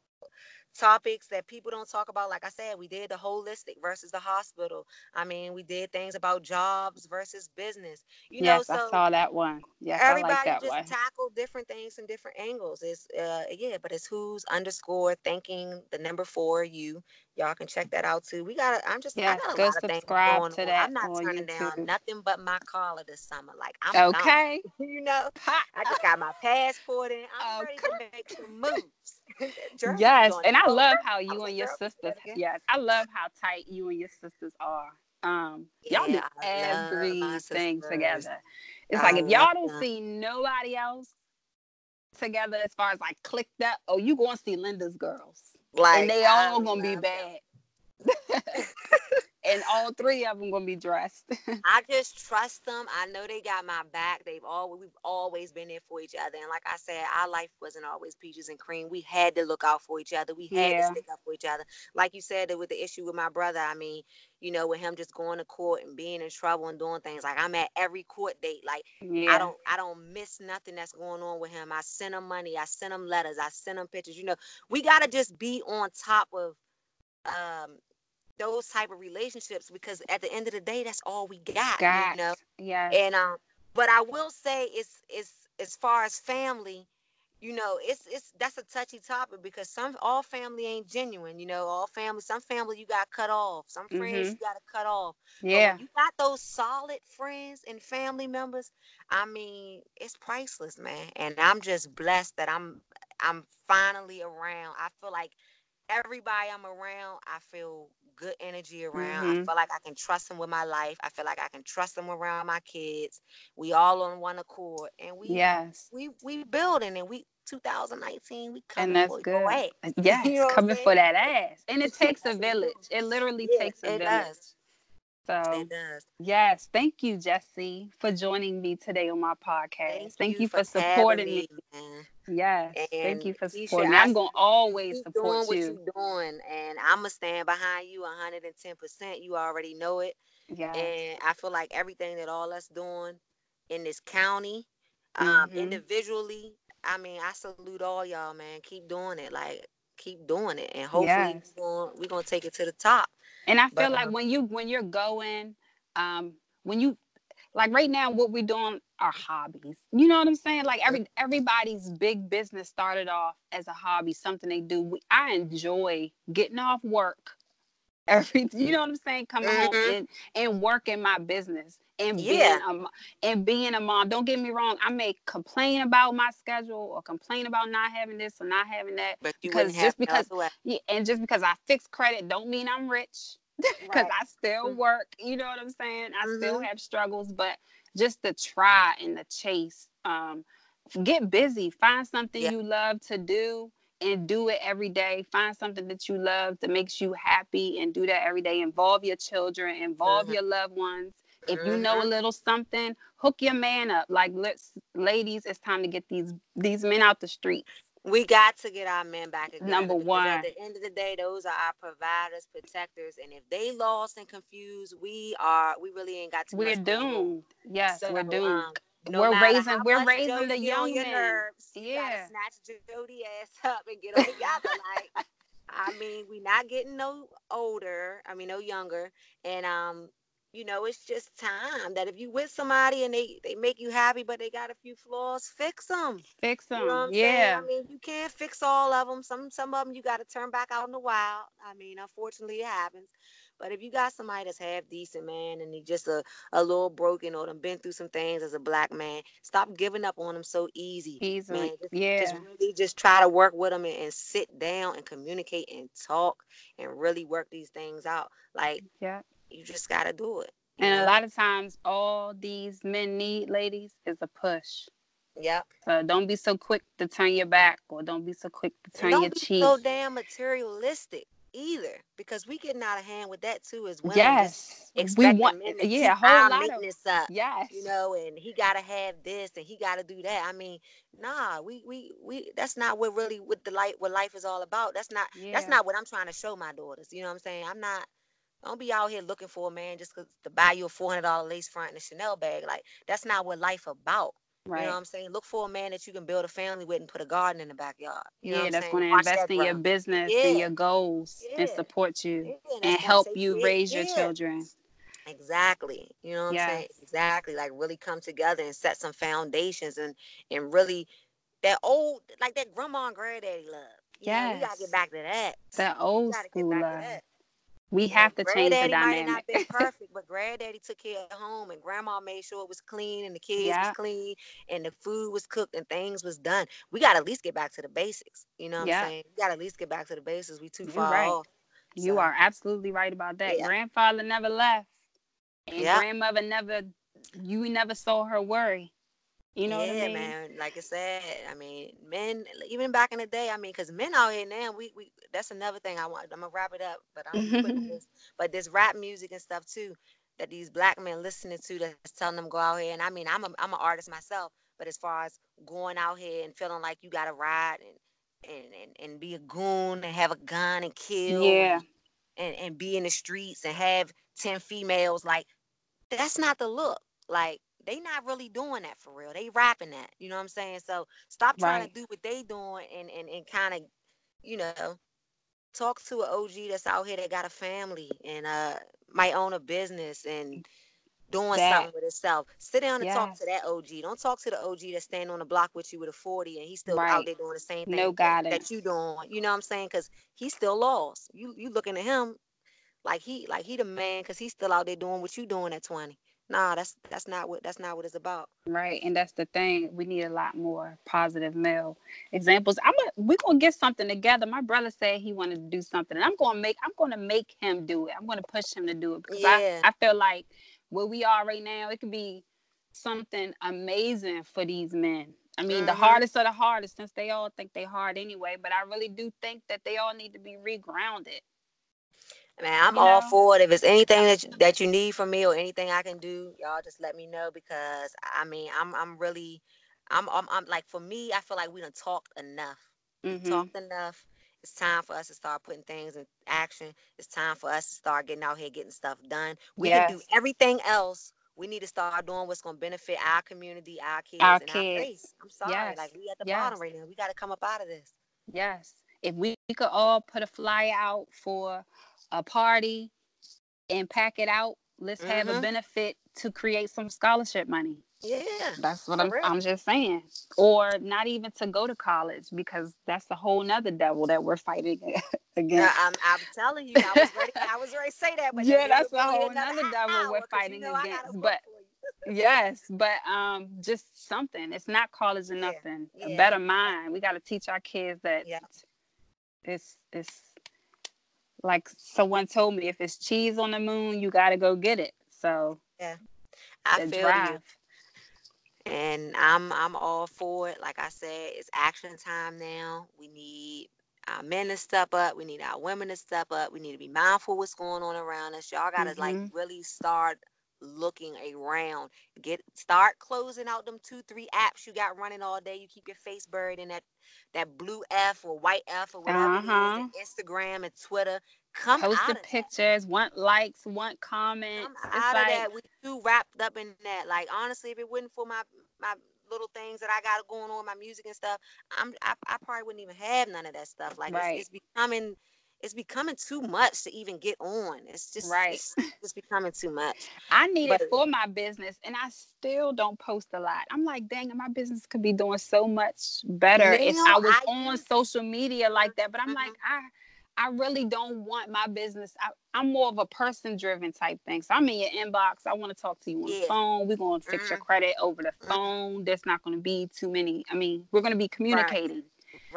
topics that people don't talk about. Like I said, we did the holistic versus the hospital. I mean, we did things about jobs versus business. You know, yes, so I saw that one. Yes, I everybody like that just one. tackle different things from different angles. It's uh yeah, but it's who's underscore thinking the number four you. Y'all can check that out too. We got I'm just Yes, I go subscribe to that I'm not on turning down nothing but my collar this summer. Like I'm gone. Okay. You know, I just got my passport in. I'm ready to Okay. make some moves. Yes, and. I Oh, love how you and your girl, sisters. Yes, I love how tight you and your sisters are. Um, y'all do Yeah, my everything together. It's I like if y'all don't them. see nobody else together as far as like clicked up, oh, you gonna see Linda's girls, Like and they all gonna be bad, and all three of them gonna be dressed. I just trust them. I know they got my back. They've always we've always been there for each other. And like I said, our life wasn't always peaches and cream. We had to look out for each other. We had Yeah. to stick up for each other. Like you said, with the issue with my brother, I mean, you know, with him just going to court and being in trouble and doing things. Like I'm at every court date. Like yeah, I don't I don't miss nothing that's going on with him. I send him money. I send him letters. I send him pictures. You know, we gotta just be on top of um those type of relationships because at the end of the day, that's all we got. got You know. Yeah. And um, but I will say it's it's as far as family, you know, it's it's that's a touchy topic because some all family ain't genuine. You know, all family, some family you got cut off, some friends Mhm. you got to cut off. Yeah, you got those solid friends and family members, I mean, it's priceless, man. And I'm just blessed that I'm I'm finally around. I feel like everybody I'm around, I feel good energy around. I Mhm. feel like I can trust them with my life. I feel like I can trust them around my kids. We all on one accord, and we yes. we we building, and we 2019 we coming and that's for good. your ass. Yes, You know coming for that ass. And it takes a Yes, it do. village. It literally takes a it village. does. So yes, thank you, Jessy, for joining me today on my podcast. Thank, you, for, supporting me. man. Yes, thank you for Keisha, supporting me. I I'm gonna always support doing what you. you doing, and I'ma stand behind you 110. percent You already know it. Yes, And I feel like everything that all us doing, in this county. Um, Mhm. individually, I mean, I salute all y'all, man. Keep doing it. Like, keep doing it. And hopefully Yes. we're gonna we're gonna take it to the top. And I feel But, like um, when you when you're going, um, when you like right now, what we're doing are hobbies. You know what I'm saying? Like every everybody's big business started off as a hobby, something they do. We, I enjoy getting off work. Every you know what I'm saying? Coming home Mhm. and and working my business and Yeah. being a and being a mom. Don't get me wrong. I may complain about my schedule or complain about not having this or not having that. But you Because just have because- Yeah, and just because I fix credit don't mean I'm rich because Right. I still Mhm. work. You know what I'm saying? I still Mhm. have struggles, but just the try and the chase. Um, get busy. Find something Yeah. you love to do and do it every day. Find something that you love that makes you happy and do that every day. Involve your children. Involve Mhm. your loved ones. If you know a Mhm. little something, hook your man up. Like let's ladies, it's time to get these these men out the street. We got to get our men back together. Number one. At the end of the day, those are our providers, protectors, and if they lost and confused, we are. We really ain't got to. We're on. doomed. Yes, we're So, doomed. um, no we're raising we're raising Jody the young on men. nerves, Yeah. snatch Jody ass up and get them together. like, I mean, we not getting no older. I mean, no younger, and um, you know, it's just time that if you with somebody and they they make you happy, but they got a few flaws, fix them. Fix them. You know yeah. saying? I mean, you can't fix all of them. Some some of them you got to turn back out in the wild. I mean, unfortunately, it happens. But if you got somebody that's half decent, man, and he just a, a little broken or done been through some things as a black man, stop giving up on him so easy. Easily. Man, just, yeah. just really just try to work with them and, and sit down and communicate and talk and really work these things out. Like yeah. You just gotta do it. And a lot of times all these men need, ladies, is a push. Yep. So don't be so quick to turn your back or don't be so quick to turn don't your be cheek. so damn materialistic either, because we getting out of hand with that too as. Just yes. We want yeah, a whole lot of up. yes. you know, and he gotta have this and he gotta do that. I mean, nah, we we we that's not what really what the life what life is all about. That's not that's not what I'm trying to show my daughters. You know what I'm saying? I'm not don't be out here looking for a man just to buy you a four hundred dollar lace front and a Chanel bag. Like that's not what life about. right. You know what I'm saying? Look for a man that you can build a family with and put a garden in the backyard. You yeah, what I'm that's saying? going to invest that in your business Yeah. and your goals and support you Yeah, and help you raise your children. Exactly. You know what I'm saying? Exactly. Like really come together and set some foundations and and really that old like that grandma and granddaddy love. You know, we gotta get back to that. That old school love. that. We have to change the granddaddy might not dynamic. been perfect, but granddaddy took care of home and grandma made sure it was clean and the kids Yeah. was clean and the food was cooked and things was done. We gotta at least get back to the basics. You know what Yeah. I'm saying? We gotta at least get back to the basics. We too You're far right. off. You are absolutely right about that. Yeah. Grandfather never left, and grandmother never. You never saw her worry. You know yeah, what I mean? man. Like I said, I mean, men, even back in the day, I mean, because men out here now, we, we, that's another thing I want. I'm gonna wrap it up, but I'm this. But this rap music and stuff too, that these black men listening to, that's telling them go out here. And I mean, I'm a, I'm an artist myself, but as far as going out here and feeling like you gotta ride and, and, and, and be a goon and have a gun and kill, Yeah. and, and and be in the streets and have ten females, like that's not the look. Like they not really doing that for real. They rapping that. You know what I'm saying? So stop trying Right. to do what they doing and and, and kind of, you know, talk to an OG that's out here that got a family and uh might own a business and doing That- something with itself. Sit down and talk to that OG. Don't talk to the OG that's standing on the block with you with a 40 and he's still Right. out there doing the same thing No that- guidance. that you doing. You know what I'm saying? Because he's still lost. You you looking at him like he like he the man because he's still out there doing what you doing at 20. Nah, that's that's not what that's not what it's about. Right, and that's the thing. We need a lot more positive male examples. I'm gonna we're gonna get something together. My brother said he wanted to do something, and I'm gonna make I'm gonna make him do it. I'm gonna push him to do it because Yeah. I, I feel like where we are right now, it could be something amazing for these men. I mean, the Mhm. hardest of the hardest, since they all think they hard anyway. But I really do think that they all need to be regrounded. Man, I'm You all know? for it. If it's anything that you, that you need from me or anything I can do, y'all just let me know because I mean, I'm I'm really I'm I'm, I'm like for me, I feel like we done talked enough. Mhm. Talked enough. It's time for us to start putting things in action. It's time for us to start getting out here getting stuff done. We can do everything else we need to start doing what's going to benefit our community, our kids, Our and our kids. place. I'm sorry, Yes. like we at the Yes. bottom right now. We got to come up out of this. Yes. If we, we could all put a flyer out for a party and pack it out, let's have a Mhm. benefit to create some scholarship money. Yeah, That's what I'm real. I'm just saying. Or not even to go to college because that's a whole nother devil that we're fighting Yeah, against. I'm, I'm telling you, I was ready. I was ready to say that, but Yeah, that's a whole another nother devil hour, we're fighting you know against, but- yes, but um just something. It's not college or Yeah, nothing. A better mind. We gotta teach our kids that Yeah. it's it's like someone told me if it's cheese on the moon, you gotta go get it. So yeah, I feel drive. you. and I'm I'm all for it. Like I said, it's action time now. We need our men to step up. We need our women to step up. We need to be mindful what's going on around us. Y'all gotta like Mhm. really start looking around. Get start closing out them two, three apps you got running all day. You keep your face buried in that that blue F or white F or whatever Uh-huh. Instagram and Twitter. Come Post out the of that. pictures, want likes, want comments. I'm It's out like of that. We too wrapped up in that. Like honestly, if it wasn't for my my little things that I got going on, my music and stuff, I'm I, I probably wouldn't even have none of that stuff. Like Right. it's, it's becoming it's becoming too much to even get on. It's just Right. It's, it's becoming too much. I need it for my business and I still don't post a lot. I'm like, dang, my business could be doing so much better if Now I was I on social media like that. But I'm Mhm. like, I I really don't want my business. I, I'm more of a person driven type thing. So I'm in your inbox. I want to talk to you on the phone. We're going to fix your Mhm. credit over the Mhm. phone. There's not going to be too many. I mean, we're going to be communicating. Right.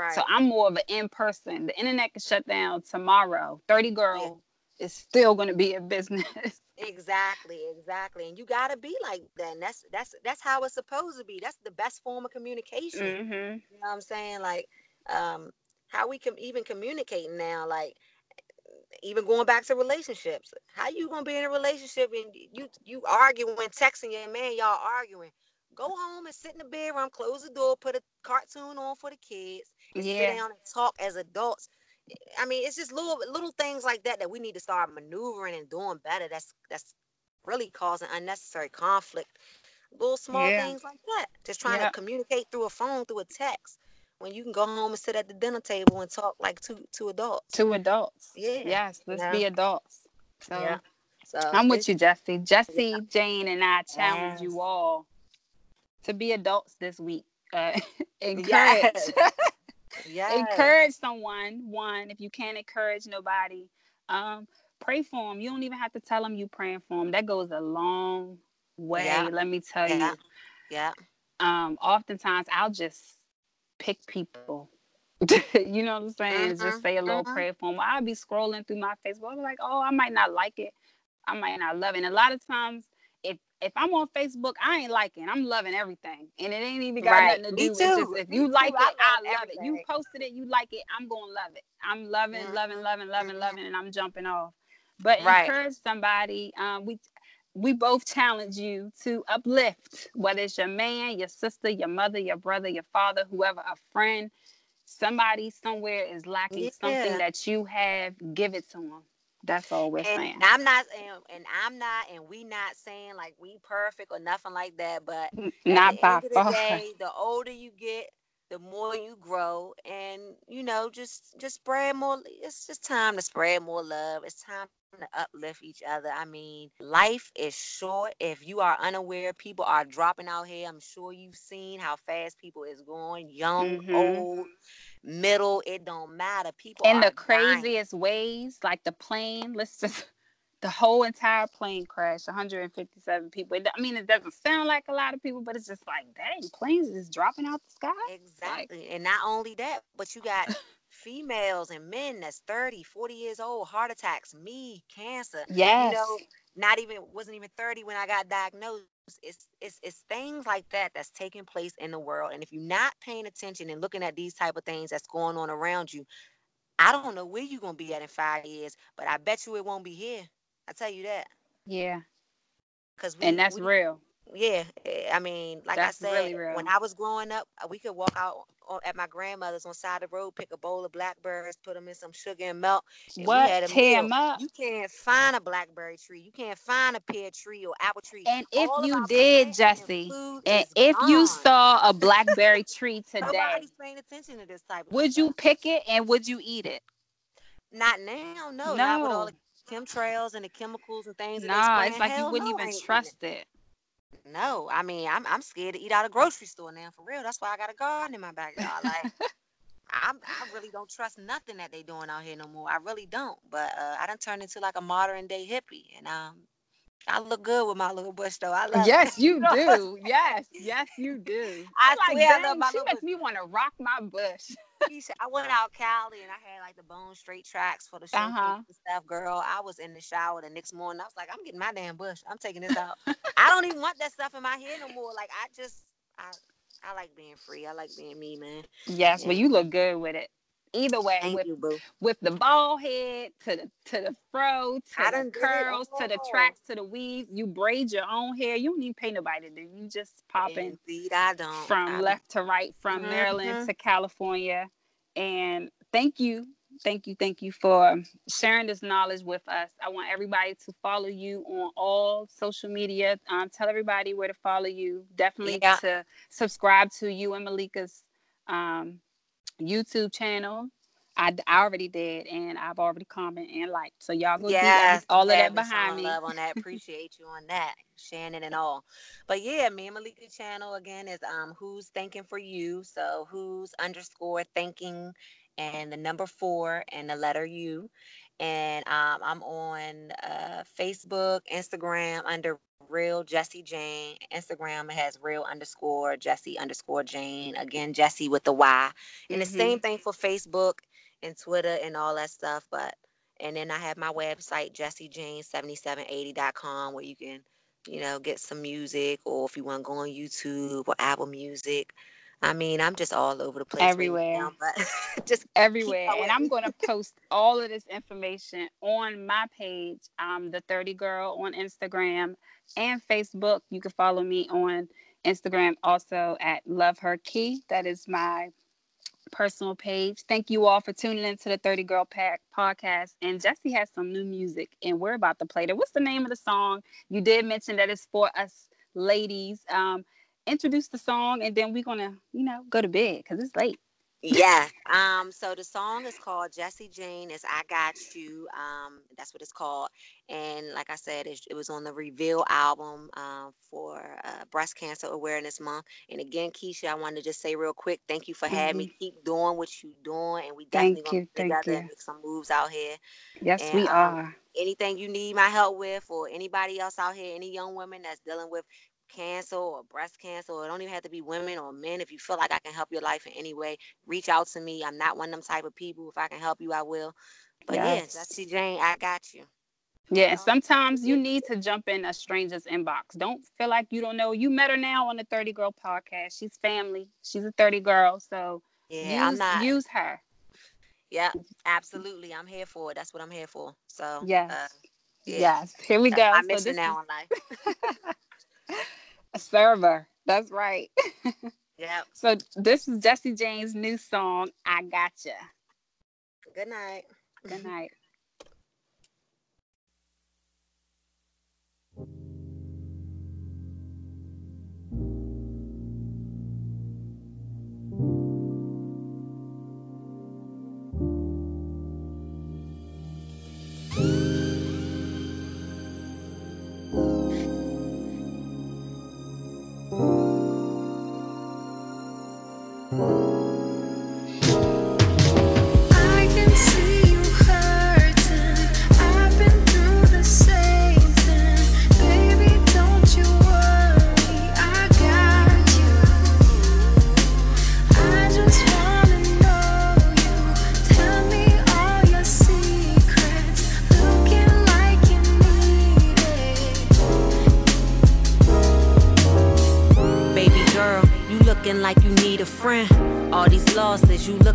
So I'm more of an in person. The internet can shut down tomorrow. 30 girl is still going to be a business. Exactly, exactly. And you gotta be like that. And that's that's that's how it's supposed to be. That's the best form of communication. hmm You know what I'm saying? Like, um, how we can even communicate now, like even going back to relationships. How you gonna be in a relationship and you you arguing, texting your man, y'all arguing. Go home and sit in the bedroom, close the door, put a cartoon on for the kids, and sit Yeah. down and talk as adults. I mean, it's just little little things like that that we need to start maneuvering and doing better. That's that's really causing unnecessary conflict. Little small Yeah. things like that. Just trying Yeah. to communicate through a phone, through a text, when you can go home and sit at the dinner table and talk like two two adults. Two adults. Yeah. Yes, let's know? be adults. So Yeah. So I'm with you, Jessy. Jessy, Jane, and I challenge Yes. you all to be adults this week. Uh, encourage. Yes. Yes. encourage someone. One, if you can't encourage nobody, um, pray for them. You don't even have to tell them you praying for them. That goes a long way. Yeah. Let me tell Yeah. you. Yeah. Um, oftentimes I'll just pick people. you know what I'm saying? Just Mhm, say a little mhm. prayer for them. I'll be scrolling through my Facebook. I'll be like, oh, I might not like it. I might not love it. And a lot of times, if I'm on Facebook, I ain't liking. I'm loving everything, and it ain't even got Right. nothing to Me do with just too. if Me you too. like it, I I love love, it. You posted it, you like it. I'm gonna love it. I'm loving, Mhm. loving, loving, loving, Mhm. loving, and I'm jumping off. But Right. encourage somebody. Um, we we both challenge you to uplift, whether it's your man, your sister, your mother, your brother, your father, whoever, a friend, somebody somewhere is lacking something that you have, give it to them. That's all we're and saying. I'm not and, and I'm not and we not saying like we perfect or nothing like that, but Not by end of the far. day, the older you get, the more you grow, and you know, just just spread more. It's just time to spread more love. It's time to uplift each other. I mean, life is short. If you are unaware, people are dropping out here. I'm sure you've seen how fast people is going, young, Mhm. old, middle. It don't matter. People in the dying. craziest ways, like the plane. Let's just the whole entire plane crash, 157 people. It- I mean, it doesn't sound like a lot of people, but it's just like, dang, planes is dropping out the sky. Exactly. and not only that, but you got females and men that's 30, 40 years old, heart attacks, me, cancer. Yes. You know, not even wasn't even 30 when I got diagnosed. It's it's it's things like that that's taking place in the world. And if you're not paying attention and looking at these type of things that's going on around you, I don't know where you're gonna be at in five years, but I bet you it won't be here. I tell you that. yeah, Cause and that's we real. yeah, eh, I mean, like That's I said, really when I was growing up, we could walk out at my grandmother's on side of the road, pick a bowl of blackberries, put them in some sugar and milk. And what? Tear them up. You can't find a blackberry tree. You can't find a pear tree or apple tree. And if All you did, Jessy, and, and if gone. you saw a blackberry tree today, nobody's paying attention to this type. would you pick it and would you eat it? Not now, no. no. Not with all the chemtrails and the chemicals and things. Nah, it's like you wouldn't no, even trust it. No, I mean I'm I'm scared to eat out of grocery store now for real. That's why I got a garden in my backyard. Like I'm, I really don't trust nothing that they doing out here no more. I really don't. But uh, I done turned into like a modern day hippie, and um, I look good with my little bush though. I love. Yes, it. you do. Yes, yes, you do. I I'm swear like, I love my She makes bush. me want to rock my bush. I went out Cali and I had like the bone straight tracks for the show uh-huh. and stuff. Girl, I was in the shower the next morning. I was like, I'm getting my damn bush. I'm taking this out. I don't even want that stuff in my hair no more. Like I just, I, I like being free. I like being me, man. Yes, yeah. well, you look good with it either way Thank with, you, with the ball head to the to the fro to the curls to the tracks to the weave you braid your own hair you don't even pay nobody to do you just popping Indeed, I don't. from I left don't. to right from mm-hmm. Maryland to California and thank you thank you thank you for sharing this knowledge with us i want everybody to follow you on all social media um, tell everybody where to follow you definitely yeah. to subscribe to you and malika's um, YouTube channel. I, I already did, and I've already commented and liked. So y'all go yes, all of that behind me. Love on that. Appreciate you on that, Shannon and all. But yeah, me and Malika channel again is um who's thinking for you. So who's underscore thinking and the number four and the letter U. And um, I'm on uh, Facebook, Instagram under real Jessy Jane. Instagram has real underscore Jessy underscore Jane. Again, Jessy with the Y. And mm-hmm. the same thing for Facebook and Twitter and all that stuff. But and then I have my website, jessyjane7780.com, where you can, you know, get some music or if you want to go on YouTube or Apple Music. I mean, I'm just all over the place. Everywhere. Right now, but just everywhere. And I'm going to post all of this information on my page, um, The 30 Girl on Instagram and Facebook. You can follow me on Instagram also at Love Her Key. That is my personal page. Thank you all for tuning into the 30 Girl Pack podcast. And Jessy has some new music, and we're about to play it. What's the name of the song? You did mention that it's for us ladies. Um, introduce the song, and then we're gonna, you know, go to bed because it's late yeah. Um, so the song is called Jessy Jane is I Got You. Um, that's what it's called. And like I said, it, it was on the Reveal album um, for uh, Breast Cancer Awareness Month. And again, Keisha, I wanted to just say real quick, thank you for mm-hmm. having me. Mm-hmm. Keep doing what you're doing. And we definitely thank you, together you. and make some moves out here. Yes, and, we um, are. Anything you need my help with, or anybody else out here, any young women that's dealing with cancer or breast cancer, or it don't even have to be women or men. If you feel like I can help your life in any way, reach out to me. I'm not one of them type of people. If I can help you, I will. But yes, yeah, see Jane, I got you. Yeah, sometimes you need to jump in a stranger's inbox. Don't feel like you don't know. You met her now on the 30 Girl podcast. She's family. She's a 30 girl. So yeah, use, I'm not use her. Yeah, absolutely. I'm here for it. That's what I'm here for. So yes. Uh, yeah. Yes. Here we go. I'm so now in life. a server. That's right. yeah. So this is Jessy Jane's new song, I Gotcha. Good night. Good night.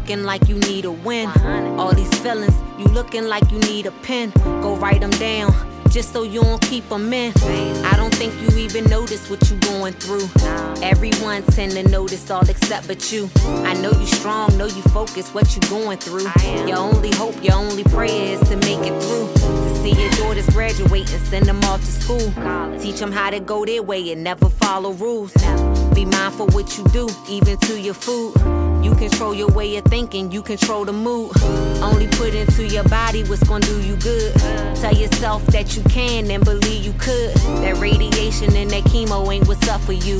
looking like you need a win. All these feelings, you looking like you need a pen. Go write them down, just so you don't keep them in. I don't think you even notice what you going through. Everyone tend to notice all except but you. I know you strong, know you focus what you going through. Your only hope, your only prayer is to make it through. To see your daughters graduate and send them off to school. Teach them how to go their way and never follow rules. Be mindful what you do, even to your food. You control your way of thinking, you control the mood. Only put into your body what's gonna do you good. Tell yourself that you can and believe you could. That radiation and that chemo ain't what's up for you.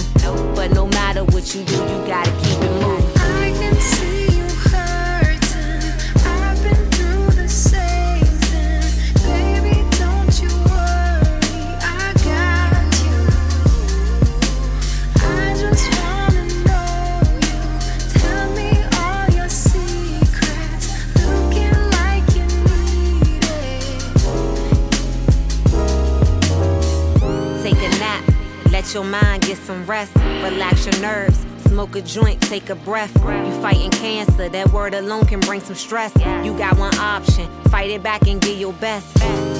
But no matter what you do, you gotta keep it moving. I can see get some rest, relax your nerves. Smoke a joint, take a breath. You fighting cancer, that word alone can bring some stress. You got one option, fight it back and give your best.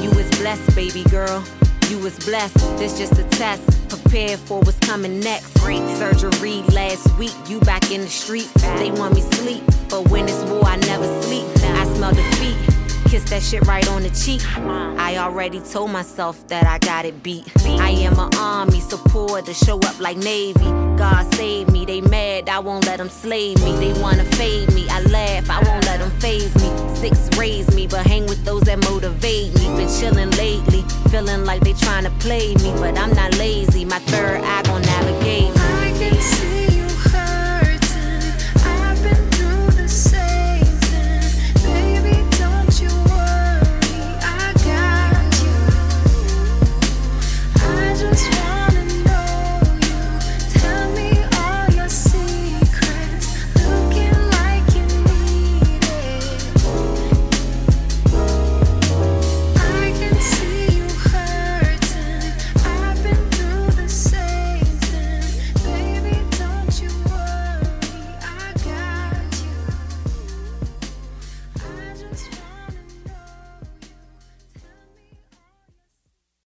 You was blessed, baby girl. You was blessed, this just a test. Prepare for what's coming next. Surgery last week, you back in the streets. They want me sleep, but when it's war, I never sleep. I smell defeat. Kiss that shit right on the cheek. I already told myself that I got it beat. I am an army supporter, show up like Navy. God save me, they mad, I won't let them slave me. They wanna fade me, I laugh, I won't let them phase me. Six raise me, but hang with those that motivate me. Been chillin' lately, feeling like they tryna play me, but I'm not lazy. My third eye gon' navigate